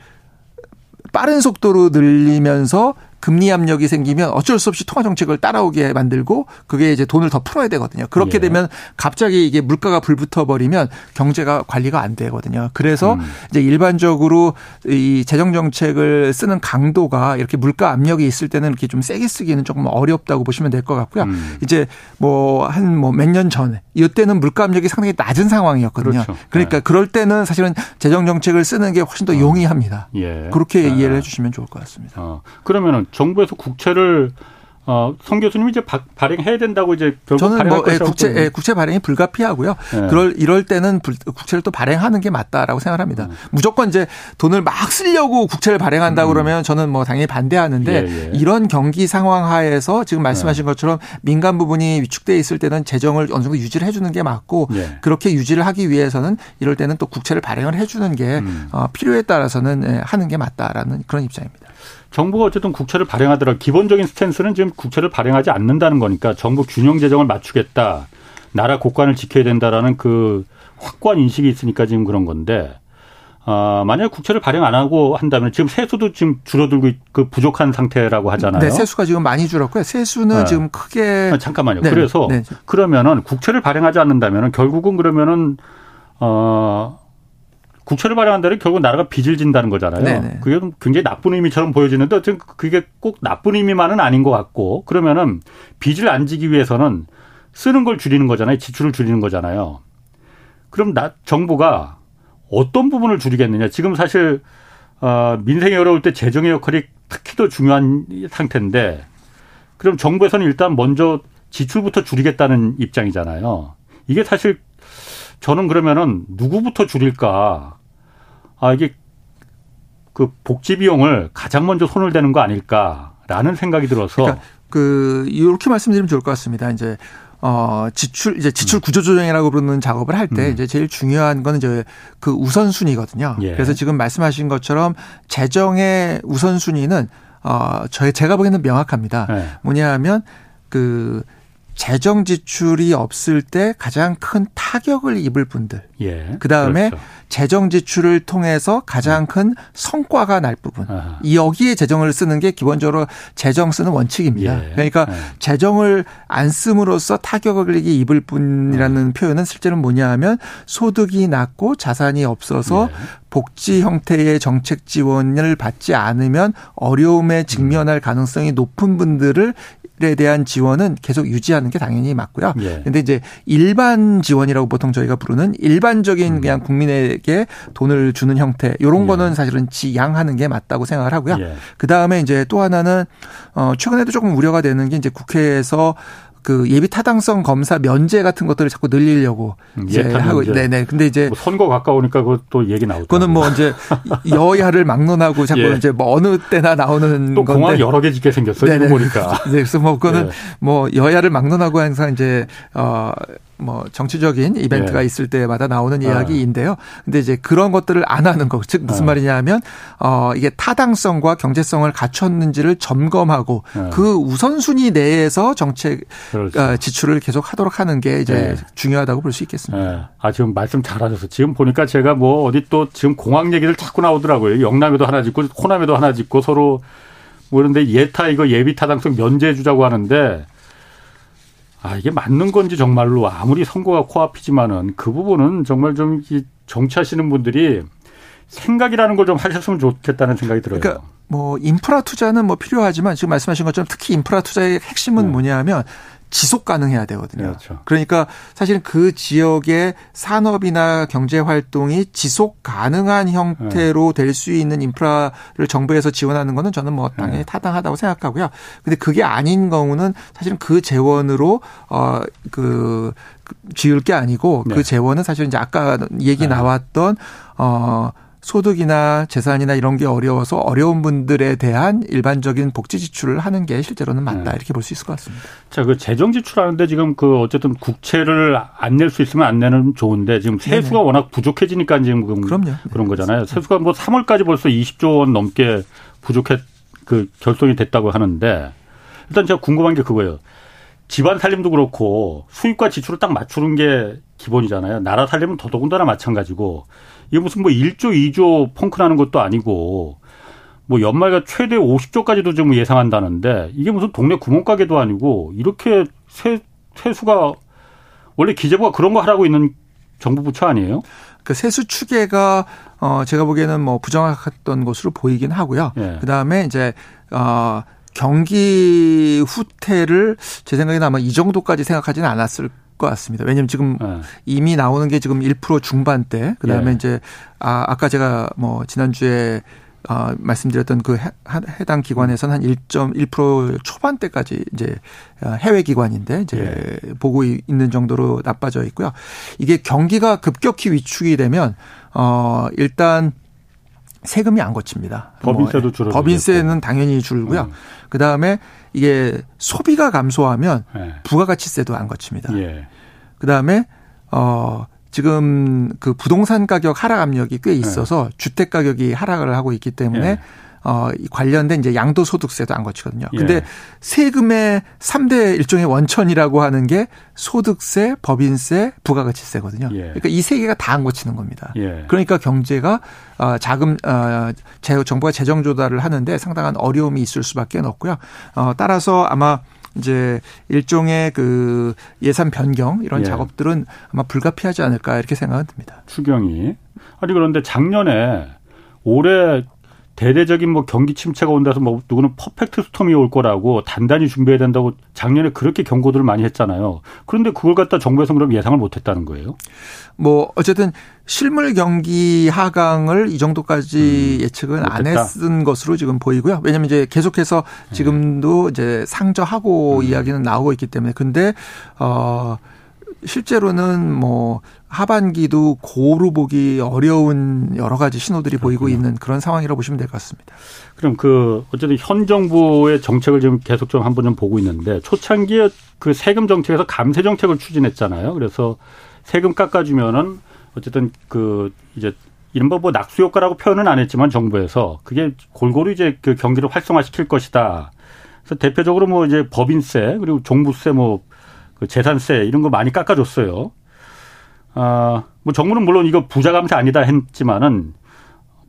빠른 속도로 늘리면서 금리 압력이 생기면 어쩔 수 없이 통화 정책을 따라오게 만들고 그게 이제 돈을 더 풀어야 되거든요. 그렇게 예. 되면 갑자기 이게 물가가 불붙어 버리면 경제가 관리가 안 되거든요. 그래서 음. 이제 일반적으로 이 재정 정책을 쓰는 강도가 이렇게 물가 압력이 있을 때는 이렇게 좀 세게 쓰기는 조금 어렵다고 보시면 될 것 같고요. 음. 이제 뭐 한 뭐 몇 년 전에 이때는 물가 압력이 상당히 낮은 상황이었거든요. 그렇죠. 그러니까 네. 그럴 때는 사실은 재정 정책을 쓰는 게 훨씬 더 어. 용이합니다. 예. 그렇게 네. 이해를 해 주시면 좋을 것 같습니다. 어. 그러면은 정부에서 국채를 어, 성 교수님이 이제 바, 발행해야 된다고 이제 결국 저는 뭐 예, 국채 예, 국채 발행이 불가피하고요. 예. 그럴 이럴 때는 불, 국채를 또 발행하는 게 맞다라고 생각합니다. 음. 무조건 이제 돈을 막 쓰려고 국채를 발행한다 고 음. 그러면 저는 뭐 당연히 반대하는데 예, 예. 이런 경기 상황 하에서 지금 말씀하신 예. 것처럼 민간 부분이 위축돼 있을 때는 재정을 어느 정도 유지를 해주는 게 맞고 예. 그렇게 유지를 하기 위해서는 이럴 때는 또 국채를 발행을 해주는 게 음. 어, 필요에 따라서는 예, 하는 게 맞다라는 그런 입장입니다. 정부가 어쨌든 국채를 발행하더라 기본적인 스탠스는 지금 국채를 발행하지 않는다는 거니까 정부 균형 재정을 맞추겠다. 나라 국관을 지켜야 된다라는 그 확고한 인식이 있으니까 지금 그런 건데 어, 만약에 국채를 발행 안 하고 한다면 지금 세수도 지금 줄어들고 그 부족한 상태라고 하잖아요. 네, 세수가 지금 많이 줄었고요. 세수는 네. 지금 크게 아, 잠깐만요. 네, 그래서 네. 그러면은 국채를 발행하지 않는다면은 결국은 그러면은 어 국채를 발행한다는 결국 나라가 빚을 진다는 거잖아요. 네네. 그게 굉장히 나쁜 의미처럼 보여지는데 어쨌든 그게 꼭 나쁜 의미만은 아닌 것 같고 그러면은 빚을 안 지기 위해서는 쓰는 걸 줄이는 거잖아요. 지출을 줄이는 거잖아요. 그럼 나 정부가 어떤 부분을 줄이겠느냐. 지금 사실 어, 민생이 어려울 때 재정의 역할이 특히 더 중요한 상태인데 그럼 정부에서는 일단 먼저 지출부터 줄이겠다는 입장이잖아요. 이게 사실 저는 그러면은 누구부터 줄일까? 아, 이게 그 복지 비용을 가장 먼저 손을 대는 거 아닐까라는 생각이 들어서 그러니까 그 이렇게 말씀드리면 좋을 것 같습니다. 이제 어 지출 이제 지출 음. 구조 조정이라고 부르는 작업을 할때 음. 이제 제일 중요한 거는 이제 그 우선순위거든요. 예. 그래서 지금 말씀하신 것처럼 재정의 우선순위는 어 저희 제가 보기에는 명확합니다. 예. 뭐냐 하면 그 재정 지출이 없을 때 가장 큰 타격을 입을 분들. 예. 그다음에 그렇죠. 재정 지출을 통해서 가장 큰 성과가 날 부분. 아하. 이 여기에 재정을 쓰는 게 기본적으로 재정 쓰는 원칙입니다. 예. 그러니까 예. 재정을 안 씀으로써 타격을 입을 뿐이라는 음. 표현은 실제로 뭐냐 하면 소득이 낮고 자산이 없어서 예. 복지 형태의 정책 지원을 받지 않으면 어려움에 직면할 가능성이 높은 분들을 에 대한 지원은 계속 유지하는 게 당연히 맞고요. 예. 근데 이제 일반 지원이라고 보통 저희가 부르는 일반적인 음. 그냥 국민에게 돈을 주는 형태 요런 예. 거는 사실은 지양하는 게 맞다고 생각을 하고요. 예. 그다음에 이제 또 하나는 어 최근에도 조금 우려가 되는 게 이제 국회에서 그 예비 타당성 검사 면제 같은 것들을 자꾸 늘리려고 음, 이제 하고 네네 근데 이제 뭐 선거 가까우니까 그것도 얘기 나오죠. 그거는 뭐 이제 여야를 막론하고 자꾸 예. 이제 뭐 어느 때나 나오는 또 건데 공항 여러 개 짓게 생겼어요. 보니까. 네, 그래서 뭐 그거는 예. 뭐 여야를 막론하고 항상 이제 어 뭐 정치적인 이벤트가 예. 있을 때마다 나오는 어. 이야기인데요. 근데 이제 그런 것들을 안 하는 거, 즉 무슨 어. 말이냐면 어 이게 타당성과 경제성을 갖췄는지를 점검하고 어. 그 우선순위 내에서 정책 그렇죠. 어, 지출을 계속 하도록 하는 게 이제 예. 중요하다고 볼 수 있겠습니다. 예. 아 지금 말씀 잘하셔서 지금 보니까 제가 뭐 어디 또 지금 공항 얘기를 자꾸 나오더라고요. 영남에도 하나 짓고 호남에도 하나 짓고 서로 모르는데 예타 이거 예비 타당성 면제해 주자고 하는데 아, 이게 맞는 건지 정말로 아무리 선거가 코앞이지만은 그 부분은 정말 좀 정치하시는 분들이 생각이라는 걸 좀 하셨으면 좋겠다는 생각이 들어요. 그러니까 뭐 인프라 투자는 뭐 필요하지만 지금 말씀하신 것처럼 특히 인프라 투자의 핵심은 네. 뭐냐면 지속 가능해야 되거든요. 그렇죠. 그러니까 사실은 그 지역의 산업이나 경제 활동이 지속 가능한 형태로 네. 될수 있는 인프라를 정부에서 지원하는 거는 저는 뭐 당연히 네. 타당하다고 생각하고요. 근데 그게 아닌 경우는 사실은 그 재원으로 어그 지을 게 아니고 그 네. 재원은 사실 이제 아까 얘기 네. 나왔던 어 소득이나 재산이나 이런 게 어려워서 어려운 분들에 대한 일반적인 복지 지출을 하는 게 실제로는 맞다 네. 이렇게 볼 수 있을 것 같습니다. 자, 그 재정 지출하는데 지금 그 어쨌든 국채를 안 낼 수 있으면 안 내는 좋은데 지금 세수가 네네. 워낙 부족해지니까 지금 그럼요. 그런 거잖아요. 세수가 뭐 3월까지 벌써 20조 원 넘게 부족해 그 결손이 됐다고 하는데 일단 제가 궁금한 게 그거예요. 집안 살림도 그렇고 수입과 지출을 딱 맞추는 게 기본이잖아요. 나라 살림은 더더군다나 마찬가지고 이게 무슨 뭐 1조, 2조 펑크나는 것도 아니고 뭐 연말가 최대 50조까지도 좀 예상한다는데 이게 무슨 동네 구멍가게도 아니고 이렇게 세, 세수가 원래 기재부가 그런 거 하라고 있는 정부 부처 아니에요? 그 세수 추계가 어 제가 보기에는 뭐 부정확했던 것으로 보이긴 하고요. 예. 그다음에 이제 어 경기 후퇴를 제 생각에는 아마 이 정도까지 생각하지는 않았을 것 같습니다. 왜냐하면 지금 네. 이미 나오는 게 지금 1% 중반대, 그 다음에 예. 이제 아 아까 제가 뭐 지난주에 어, 말씀드렸던 그 해, 해당 기관에서는 한 1.1% 초반대까지 이제 어, 해외 기관인데 이제 예. 보고 있는 정도로 나빠져 있고요. 이게 경기가 급격히 위축이 되면 어 일단 세금이 안 거칩니다. 법인세도 뭐, 줄어. 법인세는 당연히 줄고요. 음. 그 다음에 이게 소비가 감소하면 네. 부가가치세도 안 거칩니다. 예. 그 다음에 어 지금 그 부동산 가격 하락 압력이 꽤 있어서 네. 주택 가격이 하락을 하고 있기 때문에 예. 어, 관련된 이제 양도소득세도 안 거치거든요. 예. 근데 예. 세금의 3대 일종의 원천이라고 하는 게 소득세, 법인세, 부가가치세거든요. 예. 그러니까 이 세 개가 다 안 거치는 겁니다. 예. 그러니까 경제가 어, 자금, 어, 정부가 재정 조달을 하는데 상당한 어려움이 있을 수밖에 없고요. 어, 따라서 아마 이제 일종의 그 예산 변경 이런 예. 작업들은 아마 불가피하지 않을까 이렇게 생각은 듭니다. 추경이 아니 그런데 작년에 올해 대대적인 뭐 경기 침체가 온다서 뭐 누구는 퍼펙트 스톰이 올 거라고 단단히 준비해야 된다고 작년에 그렇게 경고들을 많이 했잖아요. 그런데 그걸 갖다 정부에서 그럼 예상을 못 했다는 거예요? 뭐 어쨌든 실물 경기 하강을 이 정도까지 음, 예측은. 안 했은 것으로 지금 보이고요. 왜냐하면 이제 계속해서 네. 지금도 이제 상저하고 음. 이야기는 나오고 있기 때문에 근데 어 실제로는 뭐 하반기도 고루 보기 어려운 여러 가지 신호들이 그렇군요. 보이고 있는 그런 상황이라고 보시면 될 것 같습니다. 그럼 그 어쨌든 현 정부의 정책을 지금 계속 좀 한번 좀 보고 있는데 초창기에 그 세금 정책에서 감세 정책을 추진했잖아요. 그래서 세금 깎아주면은 어쨌든 그 이제 이른바 뭐 낙수 효과라고 표현은 안 했지만 정부에서 그게 골고루 이제 그 경기를 활성화시킬 것이다. 그래서 대표적으로 뭐 이제 법인세 그리고 종부세 뭐 그 재산세 이런 거 많이 깎아줬어요. 아, 뭐 정부는 물론 이거 부자 감세 아니다 했지만은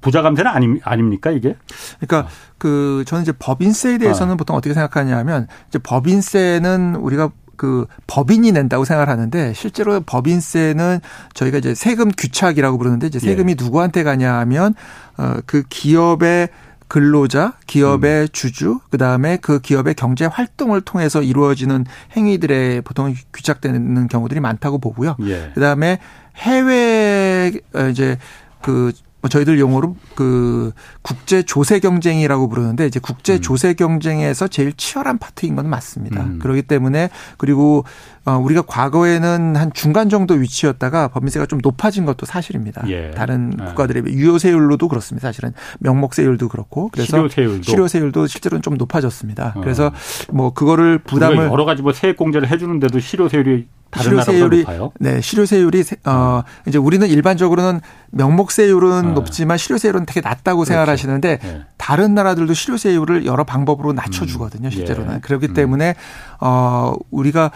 부자 감세는 아니, 아닙니까 이게? 그러니까 그 저는 이제 법인세에 대해서는 아. 보통 어떻게 생각하냐면 이제 법인세는 우리가 그 법인이 낸다고 생각을 하는데 실제로 법인세는 저희가 이제 세금 규착이라고 부르는데 이제 세금이 예. 누구한테 가냐 하면 어그 기업의 근로자, 기업의 음. 주주, 그 다음에 그 기업의 경제 활동을 통해서 이루어지는 행위들에 보통 규착되는 경우들이 많다고 보고요. 예. 그 다음에 해외 이제 그뭐 저희들 용어로 그 국제 조세 경쟁이라고 부르는데 이제 국제 음. 조세 경쟁에서 제일 치열한 파트인 건 맞습니다. 음. 그렇기 때문에 그리고 어 우리가 과거에는 한 중간 정도 위치였다가 법인세가 좀 높아진 것도 사실입니다. 예. 다른 네. 국가들의 유효세율로도 그렇습니다. 사실은 명목세율도 그렇고 그래서 실효세율도, 실효세율도 실제로는 좀 높아졌습니다. 어. 그래서 뭐 그거를 부담을 여러 가지 뭐 세액 공제를 해주는데도 실효세율이 실효세율이 네 실효세율이 어 이제 우리는 일반적으로는 명목세율은 네. 높지만 실효세율은 되게 낮다고 그렇죠. 생각하시는데 네. 다른 나라들도 실효세율을 여러 방법으로 낮춰주거든요 음. 실제로는 예. 그렇기 음. 때문에 어 우리가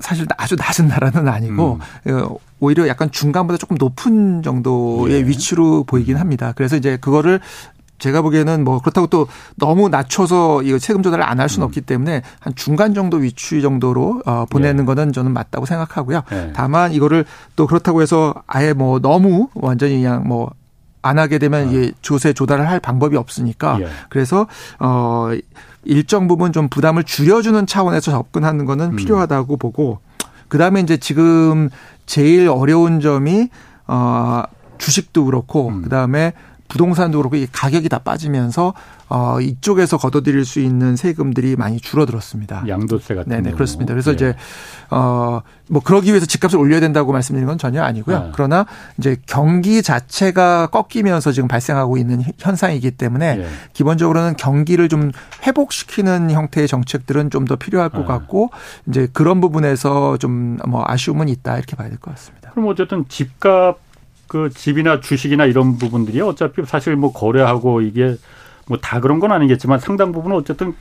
사실 아주 낮은 나라는 아니고 음. 어, 오히려 약간 중간보다 조금 높은 정도의 예. 위치로 보이긴 합니다. 그래서 이제 그거를 제가 보기에는 뭐 그렇다고 또 너무 낮춰서 이거 세금 조달을 안 할 수는 음. 없기 때문에 한 중간 정도 위치 정도로 어 보내는 예. 거는 저는 맞다고 생각하고요. 예. 다만 이거를 또 그렇다고 해서 아예 뭐 너무 완전히 그냥 뭐안 하게 되면 어. 이게 조세 조달을 할 방법이 없으니까 예. 그래서 어 일정 부분 좀 부담을 줄여주는 차원에서 접근하는 거는 음. 필요하다고 보고 그다음에 이제 지금 제일 어려운 점이 어 주식도 그렇고 음. 그다음에 부동산도 그렇고 이 가격이 다 빠지면서 어 이쪽에서 걷어들일 수 있는 세금들이 많이 줄어들었습니다. 양도세 같은 네네 그렇습니다. 그래서 네. 이제 어뭐 그러기 위해서 집값을 올려야 된다고 말씀드리는 건 전혀 아니고요. 네. 그러나 이제 경기 자체가 꺾이면서 지금 발생하고 있는 현상이기 때문에 네. 기본적으로는 경기를 좀 회복시키는 형태의 정책들은 좀 더 필요할 것 네. 같고 이제 그런 부분에서 좀 뭐 아쉬움은 있다 이렇게 봐야 될 것 같습니다. 그럼 어쨌든 집값 그 집이나 주식이나 이런 부분들이 어차피 사실 뭐 거래하고 이게 뭐 다 그런 건 아니겠지만 상당 부분은 어쨌든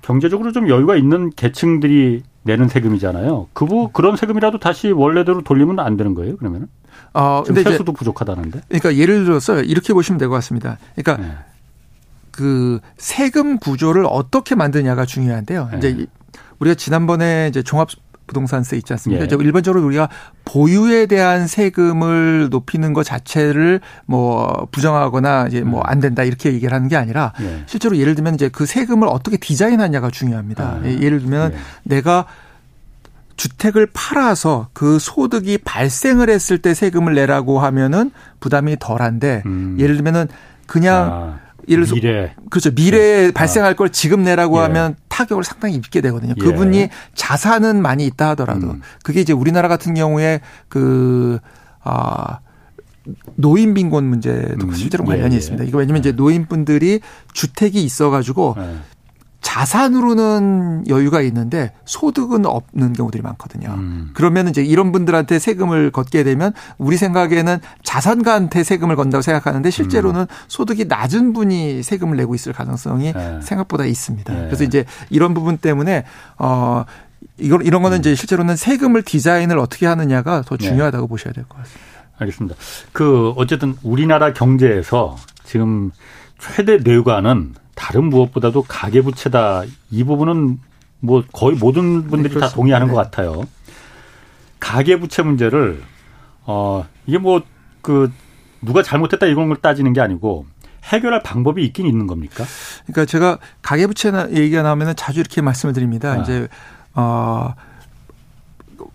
경제적으로 좀 여유가 있는 계층들이 내는 세금이잖아요. 그부 그런 세금이라도 다시 원래대로 돌리면 안 되는 거예요. 그러면은? 어, 근데 세수도 부족하다는데. 그러니까 예를 들어서 이렇게 보시면 될 것 같습니다. 그러니까 네. 그 세금 구조를 어떻게 만드냐가 중요한데요. 네. 이제 우리가 지난번에 이제 종합 부동산세 있지 않습니까? 예. 일반적으로 우리가 보유에 대한 세금을 높이는 것 자체를 뭐 부정하거나 이제 뭐안 음. 된다 이렇게 얘기를 하는 게 아니라 예. 실제로 예를 들면 이제 그 세금을 어떻게 디자인하냐가 중요합니다. 아. 예, 예를 들면 예. 내가 주택을 팔아서 그 소득이 발생을 했을 때 세금을 내라고 하면은 부담이 덜한데 음. 예를 들면은 그냥 아. 예를 들어서 미래. 그렇죠. 미래에 네. 발생할 걸 지금 내라고 예. 하면 타격을 상당히 입게 되거든요. 예. 그분이 자산은 많이 있다 하더라도 음. 그게 이제 우리나라 같은 경우에 그 아, 노인 빈곤 문제도 음. 실제로 관련이 예. 있습니다. 이거 왜냐면 이제 예. 노인분들이 주택이 있어 가지고 예. 자산으로는 여유가 있는데 소득은 없는 경우들이 많거든요. 음. 그러면 이제 이런 분들한테 세금을 걷게 되면 우리 생각에는 자산가한테 세금을 건다고 생각하는데 실제로는 음. 소득이 낮은 분이 세금을 내고 있을 가능성이 네. 생각보다 있습니다. 네. 그래서 이제 이런 부분 때문에 어 이걸 이런 거는 음. 이제 실제로는 세금을 디자인을 어떻게 하느냐가 더 네. 중요하다고 네. 보셔야 될 것 같습니다. 알겠습니다. 그 어쨌든 우리나라 경제에서 지금 최대 뇌관은 다른 무엇보다도 가계부채다. 이 부분은 뭐 거의 모든 분들이 네, 다 동의하는 네. 것 같아요. 가계부채 문제를 어 이게 뭐 그 누가 잘못했다 이런 걸 따지는 게 아니고 해결할 방법이 있긴 있는 겁니까? 그러니까 제가 가계부채 얘기가 나오면은 자주 이렇게 말씀을 드립니다. 아. 이제 어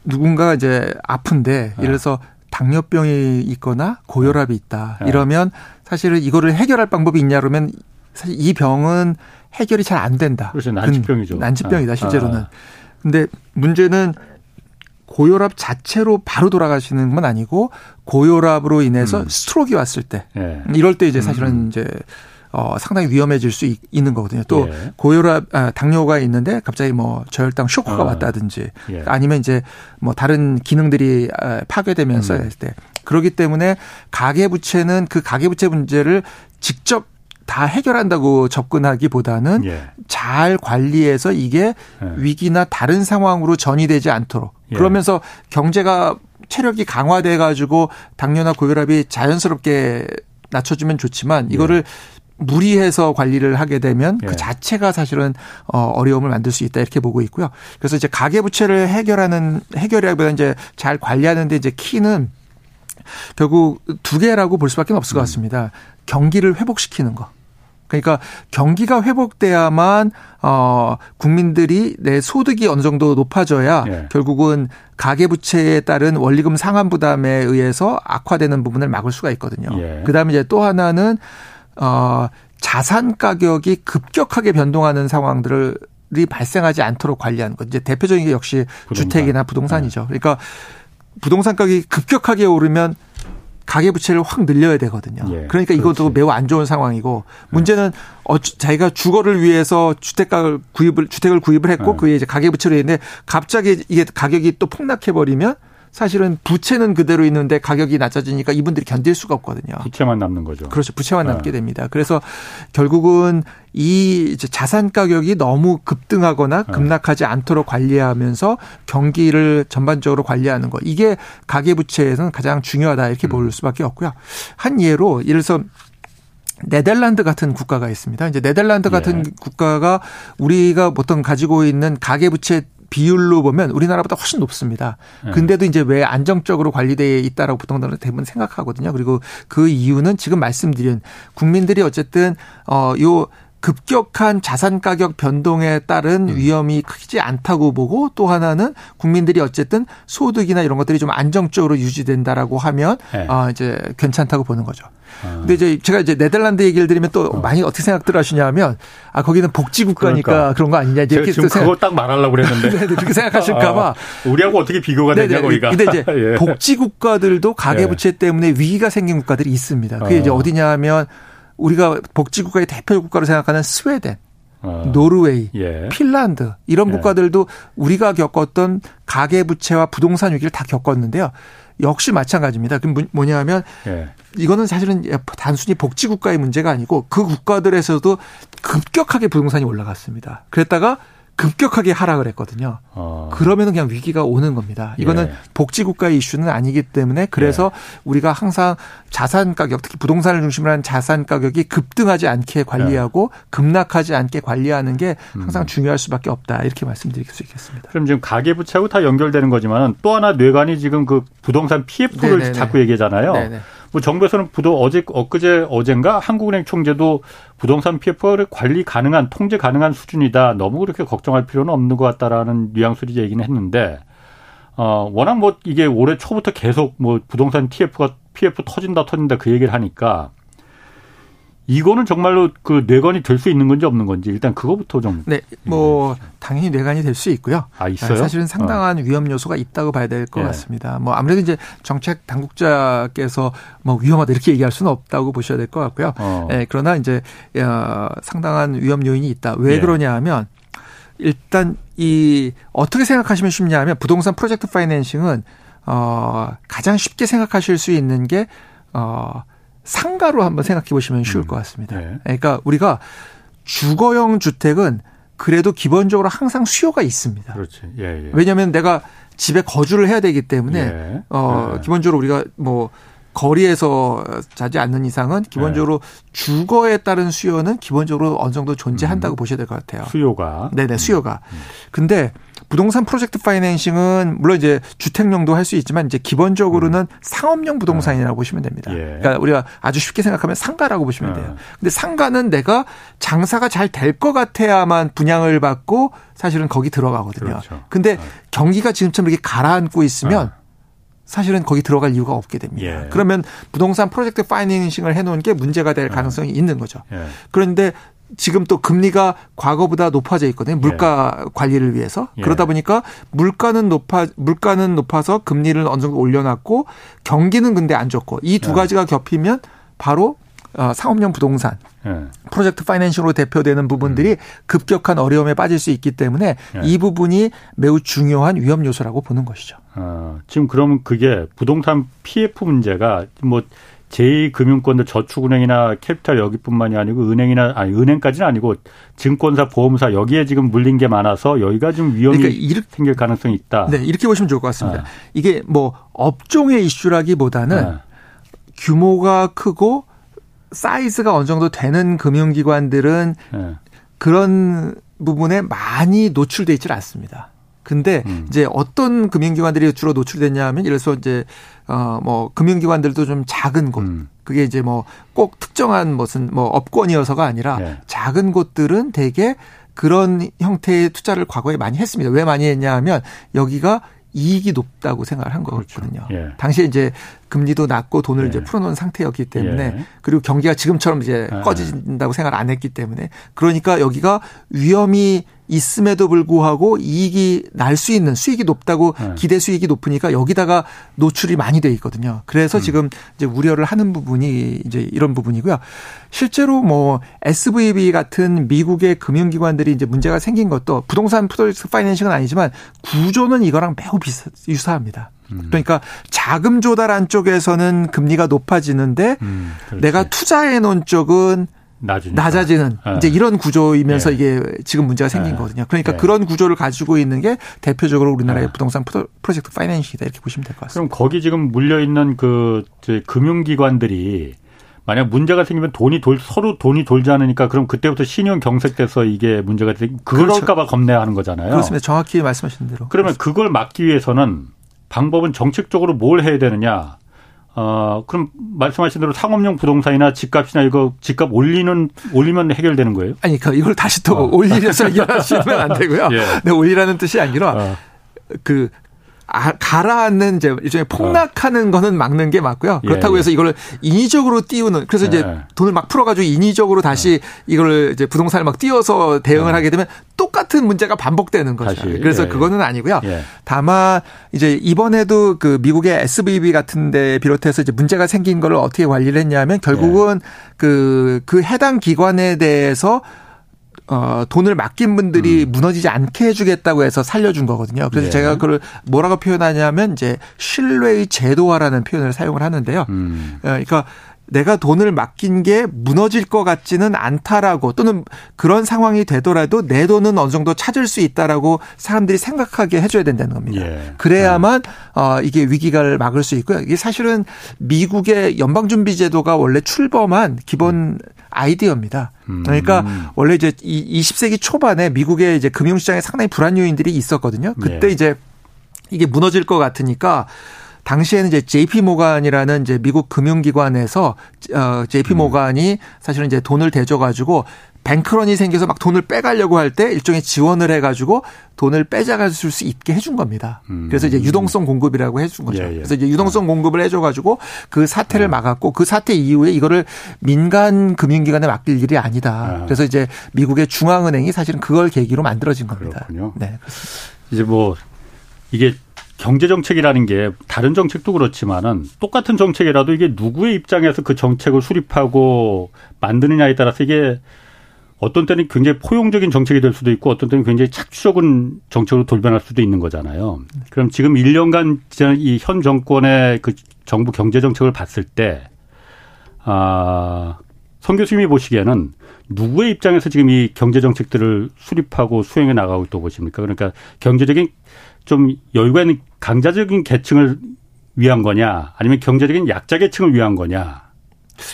누군가 이제 아픈데 아. 예를 들어서 당뇨병이 있거나 고혈압이 있다. 아. 이러면 사실은 이거를 해결할 방법이 있냐 그러면 사실 이 병은 해결이 잘 안 된다. 그렇죠. 난치병이죠. 난치병이다, 아. 실제로는. 아. 근데 문제는 고혈압 자체로 바로 돌아가시는 건 아니고 고혈압으로 인해서 음. 스트로크가 왔을 때 예. 이럴 때 이제 사실은 음. 이제 어 상당히 위험해질 수 있, 는 거거든요. 또 예. 고혈압 아, 당뇨가 있는데 갑자기 뭐 저혈당 쇼크가 어. 왔다든지 예. 아니면 이제 뭐 다른 기능들이 아, 파괴되면서 음. 했을 때 그렇기 때문에 가계 부채는 그 가계 부채 문제를 직접 다 해결한다고 접근하기보다는 예. 잘 관리해서 이게 예. 위기나 다른 상황으로 전이되지 않도록 예. 그러면서 경제가 체력이 강화돼 가지고 당뇨나 고혈압이 자연스럽게 낮춰주면 좋지만 이거를 예. 무리해서 관리를 하게 되면 그 예. 자체가 사실은 어 어려움을 만들 수 있다 이렇게 보고 있고요. 그래서 이제 가계 부채를 해결하는 해결이라기보다 이제 잘 관리하는데 이제 키는 결국 두 개라고 볼 수밖에 없을 것 음. 같습니다. 경기를 회복시키는 거. 그러니까 경기가 회복돼야만 어 국민들이 내 소득이 어느 정도 높아져야 예. 결국은 가계 부채에 따른 원리금 상환 부담에 의해서 악화되는 부분을 막을 수가 있거든요. 예. 그다음에 이제 또 하나는 어 자산 가격이 급격하게 변동하는 상황들을 이 발생하지 않도록 관리하는 것. 이제 대표적인 게 역시 부동산. 주택이나 부동산이죠. 예. 그러니까 부동산 가격이 급격하게 오르면 가계 부채를 확 늘려야 되거든요. 예, 그러니까 이것도 그렇지. 매우 안 좋은 상황이고 문제는 어 자기가 주거를 위해서 주택가를 구입을 주택을 구입을 했고 네. 그게 이제 가계 부채로 했는데 갑자기 이게 가격이 또 폭락해 버리면 사실은 부채는 그대로 있는데 가격이 낮아지니까 이분들이 견딜 수가 없거든요. 부채만 남는 거죠. 그렇죠. 부채만 네. 남게 됩니다. 그래서 결국은 이 자산 가격이 너무 급등하거나 네. 급락하지 않도록 관리하면서 경기를 전반적으로 관리하는 것. 이게 가계 부채에서는 가장 중요하다 이렇게 음. 볼 수밖에 없고요. 한 예로 예를 들어서 네덜란드 같은 국가가 있습니다. 이제 네덜란드 같은 예. 국가가 우리가 보통 가지고 있는 가계부채 비율로 보면 우리나라보다 훨씬 높습니다. 네. 근데도 이제 왜 안정적으로 관리되어 있다라고 보통 대부분 생각하거든요. 그리고 그 이유는 지금 말씀드린 국민들이 어쨌든 어요 급격한 자산 가격 변동에 따른 음. 위험이 크지 않다고 보고 또 하나는 국민들이 어쨌든 소득이나 이런 것들이 좀 안정적으로 유지된다라고 하면 네. 아 이제 괜찮다고 보는 거죠. 아. 근데 이제 제가 이제 네덜란드 얘기를 드리면 또 어. 많이 어떻게 생각들 하시냐면 아 거기는 복지 국가니까 그러니까. 그런 거 아니냐 이렇게 지금 생각... 그거 딱 말하려고 그랬는데 네, 네, 그렇게 생각하실까봐 아, 우리하고 어떻게 비교가 되냐 네네. 거기가. 근데 이제 예. 복지 국가들도 가계 부채 예. 때문에 위기가 생긴 국가들이 있습니다. 그게 어. 이제 어디냐면 우리가 복지 국가의 대표 국가로 생각하는 스웨덴. 어. 노르웨이, 예. 핀란드 이런 예. 국가들도 우리가 겪었던 가계 부채와 부동산 위기를 다 겪었는데요. 역시 마찬가지입니다. 그럼 뭐냐면 예. 이거는 사실은 단순히 복지 국가의 문제가 아니고 그 국가들에서도 급격하게 부동산이 올라갔습니다. 그랬다가 급격하게 하락을 했거든요. 어. 그러면은 그냥 위기가 오는 겁니다. 이거는 예. 복지국가의 이슈는 아니기 때문에 그래서 예. 우리가 항상 자산 가격, 특히 부동산을 중심으로 한 자산 가격이 급등하지 않게 관리하고 예. 급락하지 않게 관리하는 게 항상 음. 중요할 수밖에 없다. 이렇게 말씀드릴 수 있겠습니다. 그럼 지금 가계부채하고 다 연결되는 거지만 또 하나 뇌관이 지금 그 부동산 PF를 네네네. 자꾸 얘기하잖아요. 네네. 뭐 정부에서는 부도 어제 엊그제 어젠가 한국은행 총재도 부동산 PF를 관리 가능한 통제 가능한 수준이다. 너무 그렇게 걱정할 필요는 없는 것 같다라는 뉘앙스로 얘기는 했는데 어 워낙 뭐 이게 올해 초부터 계속 뭐 부동산 TF가 PF 터진다 터진다 그 얘기를 하니까 이거는 정말로 그 뇌관이 될 수 있는 건지 없는 건지 일단 그거부터 좀. 네, 뭐 당연히 뇌관이 될 수 있고요. 아 있어요? 사실은 상당한 어. 위험 요소가 있다고 봐야 될것 예. 같습니다. 뭐 아무래도 이제 정책 당국자께서 뭐 위험하다 이렇게 얘기할 수는 없다고 보셔야 될 것 같고요. 어. 네, 그러나 이제 어, 상당한 위험 요인이 있다. 왜 예. 그러냐 하면 일단 이 어떻게 생각하시면 쉽냐 하면 부동산 프로젝트 파이낸싱은 어 가장 쉽게 생각하실 수 있는 게 어. 상가로 한번 생각해 보시면 쉬울 음. 것 같습니다. 네. 그러니까 우리가 주거용 주택은 그래도 기본적으로 항상 수요가 있습니다. 그렇지. 예, 예. 왜냐하면 내가 집에 거주를 해야 되기 때문에 예. 어 예. 기본적으로 우리가 뭐 거리에서 자지 않는 이상은 기본적으로 네. 주거에 따른 수요는 기본적으로 어느 정도 존재한다고 음. 보셔야 될 것 같아요. 수요가. 네네, 수요가. 음. 근데 부동산 프로젝트 파이낸싱은 물론 이제 주택용도 할 수 있지만 이제 기본적으로는 음. 상업용 부동산이라고 네. 보시면 됩니다. 예. 그러니까 우리가 아주 쉽게 생각하면 상가라고 보시면 돼요. 네. 근데 상가는 내가 장사가 잘 될 것 같아야만 분양을 받고 사실은 거기 들어가거든요. 그렇죠. 근데 네. 경기가 지금처럼 이렇게 가라앉고 있으면 아. 사실은 거기 들어갈 이유가 없게 됩니다. 예. 그러면 부동산 프로젝트 파이낸싱을 해놓은 게 문제가 될 가능성이 예. 있는 거죠. 예. 그런데 지금 또 금리가 과거보다 높아져 있거든요. 물가 예. 관리를 위해서. 예. 그러다 보니까 물가는 높아 물가는 높아서 금리를 어느 정도 올려놨고 경기는 근데 안 좋고 이두 예. 가지가 겹히면 바로 어, 상업용 부동산 예. project financing으로 대표되는 부분들이 음. 급격한 어려움에 빠질 수 있기 때문에 예. 이 부분이 매우 중요한 위험 요소라고 보는 것이죠. 어, 지금 그러면 그게 부동산 PF 문제가 뭐 제2금융권들 저축은행이나 캐피탈 여기뿐만이 아니고 은행이나 아니 은행까지는 아니고 증권사 보험사 여기에 지금 물린 게 많아서 여기가 좀 위험이 그러니까 이렇게, 생길 가능성이 있다. 네, 이렇게 보시면 좋을 것 같습니다. 아. 이게 뭐 업종의 이슈라기보다는 아. 규모가 크고 사이즈가 어느 정도 되는 금융기관들은 네. 그런 부분에 많이 노출돼 있질 않습니다. 근데 음. 이제 어떤 금융기관들이 주로 노출됐냐 하면 예를 들어서 이제 어뭐 금융기관들도 좀 작은 곳 음. 그게 이제 뭐 꼭 특정한 무슨 뭐 업권이어서가 아니라 네. 작은 곳들은 대개 그런 형태의 투자를 과거에 많이 했습니다. 왜 많이 했냐 하면 여기가 이익이 높다고 생각을 한 그렇죠. 거거든요. 예. 당시에 이제 금리도 낮고 돈을 예. 이제 풀어놓은 상태였기 때문에 예. 그리고 경기가 지금처럼 이제 아. 꺼진다고 생각을 안 했기 때문에 그러니까 여기가 위험이 있음에도 불구하고 이익이 날 수 있는 수익이 높다고 네. 기대 수익이 높으니까 여기다가 노출이 많이 돼 있거든요. 그래서 음. 지금 이제 우려를 하는 부분이 이제 이런 부분이고요. 실제로 뭐 SVB 같은 미국의 금융기관들이 이제 문제가 생긴 것도 부동산 프로젝트 파이낸싱은 아니지만 구조는 이거랑 매우 비슷 유사합니다. 음. 그러니까 자금 조달 안쪽에서는 금리가 높아지는데 음, 내가 투자해 놓은 쪽은 낮으니까. 낮아지는 네. 이제 이런 구조이면서 네. 이게 지금 문제가 생긴 네. 거거든요. 그러니까 네. 그런 구조를 가지고 있는 게 대표적으로 우리나라의 네. 부동산 프로젝트 파이낸싱이다 이렇게 보시면 될 것 같습니다. 그럼 거기 지금 물려 있는 그 금융기관들이 만약 문제가 생기면 돈이 돌 서로 돈이 돌지 않으니까 그럼 그때부터 신용 경색돼서 이게 문제가 되고 그럴까봐 그렇죠. 겁내하는 거잖아요. 그렇습니다. 정확히 말씀하신 대로. 그러면 그렇습니다. 그걸 막기 위해서는 방법은 정책적으로 뭘 해야 되느냐? 어, 그럼 말씀하신 대로 상업용 부동산이나 집값이나 이거 집값 올리는, 올리면 해결되는 거예요? 아니, 그, 이걸 다시 또 어. 올리려서 얘기하시면 안 되고요. 예. 네, 올리라는 뜻이 아니라 어. 그 아, 가라앉는 이제 일종의 폭락하는 어. 거는 막는 게 맞고요. 예, 그렇다고 예, 해서 이걸 인위적으로 띄우는 그래서 예. 이제 돈을 막 풀어가지고 인위적으로 다시 예. 이걸 이제 부동산을 막 띄워서 대응을 예. 하게 되면 똑같은 문제가 반복되는 거죠. 다시. 그래서 예, 그거는 아니고요. 다만 이제 이번에도 그 미국의 SVB 같은데 비롯해서 이제 문제가 생긴 거를 어떻게 관리를 했냐면 결국은 그그 그 해당 기관에 대해서 어, 돈을 맡긴 분들이 음. 무너지지 않게 해주겠다고 해서 살려준 거거든요. 그래서 예. 제가 그걸 뭐라고 표현하냐면 이제 신뢰의 제도화라는 표현을 사용을 하는데요. 음. 어, 그러니까 내가 돈을 맡긴 게 무너질 것 같지는 않다라고 또는 그런 상황이 되더라도 내 돈은 어느 정도 찾을 수 있다라고 사람들이 생각하게 해줘야 된다는 겁니다. 예. 그래야만 어, 이게 위기가 막을 수 있고요. 이게 사실은 미국의 연방준비제도가 원래 출범한 기본 음. 아이디어입니다. 그러니까 음. 원래 이제 20세기 초반에 미국의 이제 금융시장에 상당히 불안 요인들이 있었거든요. 그때 네. 이제 이게 무너질 것 같으니까 당시에는 이제 JP 모간이라는 이제 미국 금융기관에서 어 JP 모간이 음. 사실은 이제 돈을 대줘 가지고 뱅크런이 생겨서 막 돈을 빼가려고 할 때 일종의 지원을 해가지고 돈을 빼자갈 수 있게 해준 겁니다. 음. 그래서 이제 유동성 공급이라고 해준 거죠. 예, 예. 그래서 이제 유동성 아. 공급을 해줘가지고 그 사태를 아. 막았고 그 사태 이후에 이거를 민간 금융기관에 맡길 일이 아니다. 아. 그래서 이제 미국의 중앙은행이 사실은 그걸 계기로 만들어진 겁니다. 그렇군요. 네. 이제 뭐 이게 경제 정책이라는 게 다른 정책도 그렇지만은 똑같은 정책이라도 이게 누구의 입장에서 그 정책을 수립하고 만드느냐에 따라서 이게 어떤 때는 굉장히 포용적인 정책이 될 수도 있고 어떤 때는 굉장히 착취적인 정책으로 돌변할 수도 있는 거잖아요. 그럼 지금 1년간 이 현 정권의 그 정부 경제 정책을 봤을 때, 아, 성 교수님이 보시기에는 누구의 입장에서 지금 이 경제 정책들을 수립하고 수행해 나가고 있다고 보십니까? 그러니까 경제적인 좀 여유가 있는 강자적인 계층을 위한 거냐 아니면 경제적인 약자 계층을 위한 거냐.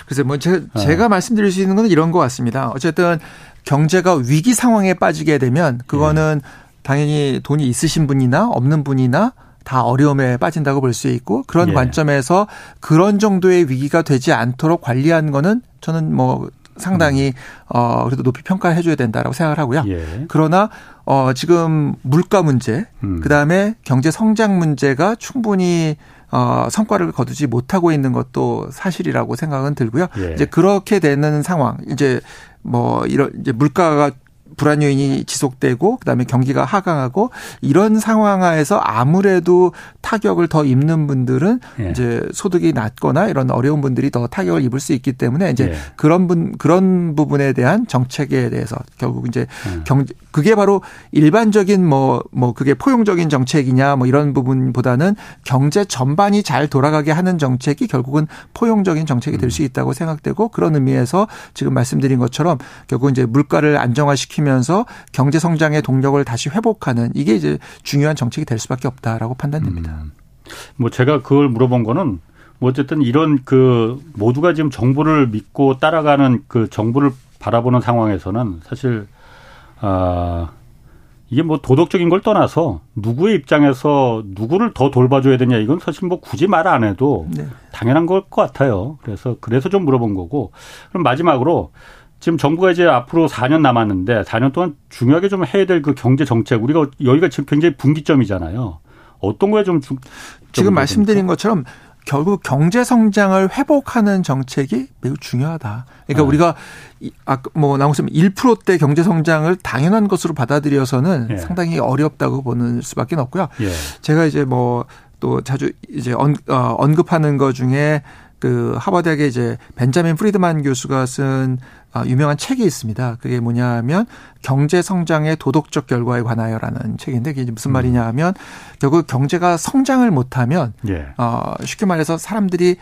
그래서 뭐 제, 어. 제가 말씀드릴 수 있는 건 이런 것 같습니다. 어쨌든 경제가 위기 상황에 빠지게 되면 그거는 예. 당연히 돈이 있으신 분이나 없는 분이나 다 어려움에 빠진다고 볼 수 있고 그런 예. 관점에서 그런 정도의 위기가 되지 않도록 관리하는 거는 저는 뭐 상당히 음. 어 그래도 높이 평가해 줘야 된다라고 생각을 하고요. 예. 그러나 어 지금 물가 문제, 음. 그다음에 경제 성장 문제가 충분히 어 성과를 거두지 못하고 있는 것도 사실이라고 생각은 들고요. 예. 이제 그렇게 되는 상황, 이제 뭐 이런 이제 물가가 불안 요인이 지속되고 그다음에 경기가 하강하고 이런 상황 하에서 아무래도 타격을 더 입는 분들은 예. 이제 소득이 낮거나 이런 어려운 분들이 더 타격을 입을 수 있기 때문에 이제 예. 그런 분 그런 부분에 대한 정책에 대해서 결국 이제 음. 경제 그게 바로 일반적인 뭐뭐 뭐 그게 포용적인 정책이냐 뭐 이런 부분보다는 경제 전반이 잘 돌아가게 하는 정책이 결국은 포용적인 정책이 될수 음. 있다고 생각되고 그런 의미에서 지금 말씀드린 것처럼 결국 이제 물가를 안정화시키면 시키면서 경제 성장의 동력을 다시 회복하는 이게 이제 중요한 정책이 될 수밖에 없다라고 판단됩니다. 음. 뭐 제가 그걸 물어본 거는 뭐 어쨌든 이런 그 모두가 지금 정부를 믿고 따라가는 그 정부를 바라보는 상황에서는 사실 아 이게 뭐 도덕적인 걸 떠나서 누구의 입장에서 누구를 더 돌봐줘야 되냐 이건 사실 뭐 굳이 말 안 해도 네. 당연한 걸 것 같아요. 그래서 그래서 좀 물어본 거고 그럼 마지막으로 지금 정부가 이제 앞으로 4년 남았는데 4년 동안 중요하게 좀 해야 될 그 경제 정책 우리가 여기가 지금 굉장히 분기점이잖아요. 어떤 거에 좀 중, 지금 말씀드린 것처럼 결국 경제 성장을 회복하는 정책이 매우 중요하다. 그러니까 네. 우리가 아까 뭐 나무쌤 1%대 경제 성장을 당연한 것으로 받아들여서는 네. 상당히 어렵다고 보는 수밖에 없고요. 네. 제가 이제 뭐 또 자주 이제 언, 어, 언급하는 것 중에 그 하버드대학의 이제 벤자민 프리드만 교수가 쓴 아, 유명한 책이 있습니다. 그게 뭐냐면 경제 성장의 도덕적 결과에 관하여라는 책인데 이게 무슨 음. 말이냐 하면 결국 경제가 성장을 못하면 예. 어, 쉽게 말해서 사람들이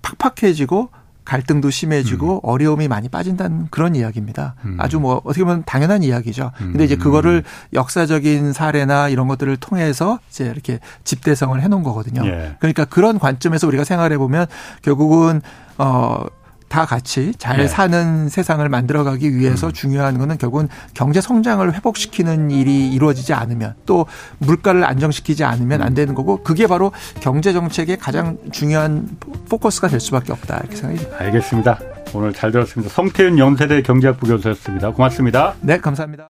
팍팍해지고 갈등도 심해지고 음. 어려움이 많이 빠진다는 그런 이야기입니다. 음. 아주 뭐 어떻게 보면 당연한 이야기죠. 근데 이제 음. 그거를 역사적인 사례나 이런 것들을 통해서 이제 이렇게 집대성을 해 놓은 거거든요. 예. 그러니까 그런 관점에서 우리가 생각해 보면 결국은 어 다 같이 잘 네. 사는 세상을 만들어가기 위해서 음. 중요한 거는 결국은 경제 성장을 회복시키는 일이 이루어지지 않으면 또 물가를 안정시키지 않으면 안 되는 거고 그게 바로 경제 정책의 가장 중요한 포커스가 될 수밖에 없다 이렇게 생각이 듭니다. 알겠습니다. 오늘 잘 들었습니다. 성태윤 연세대 경제학부 교수였습니다. 고맙습니다. 네, 감사합니다.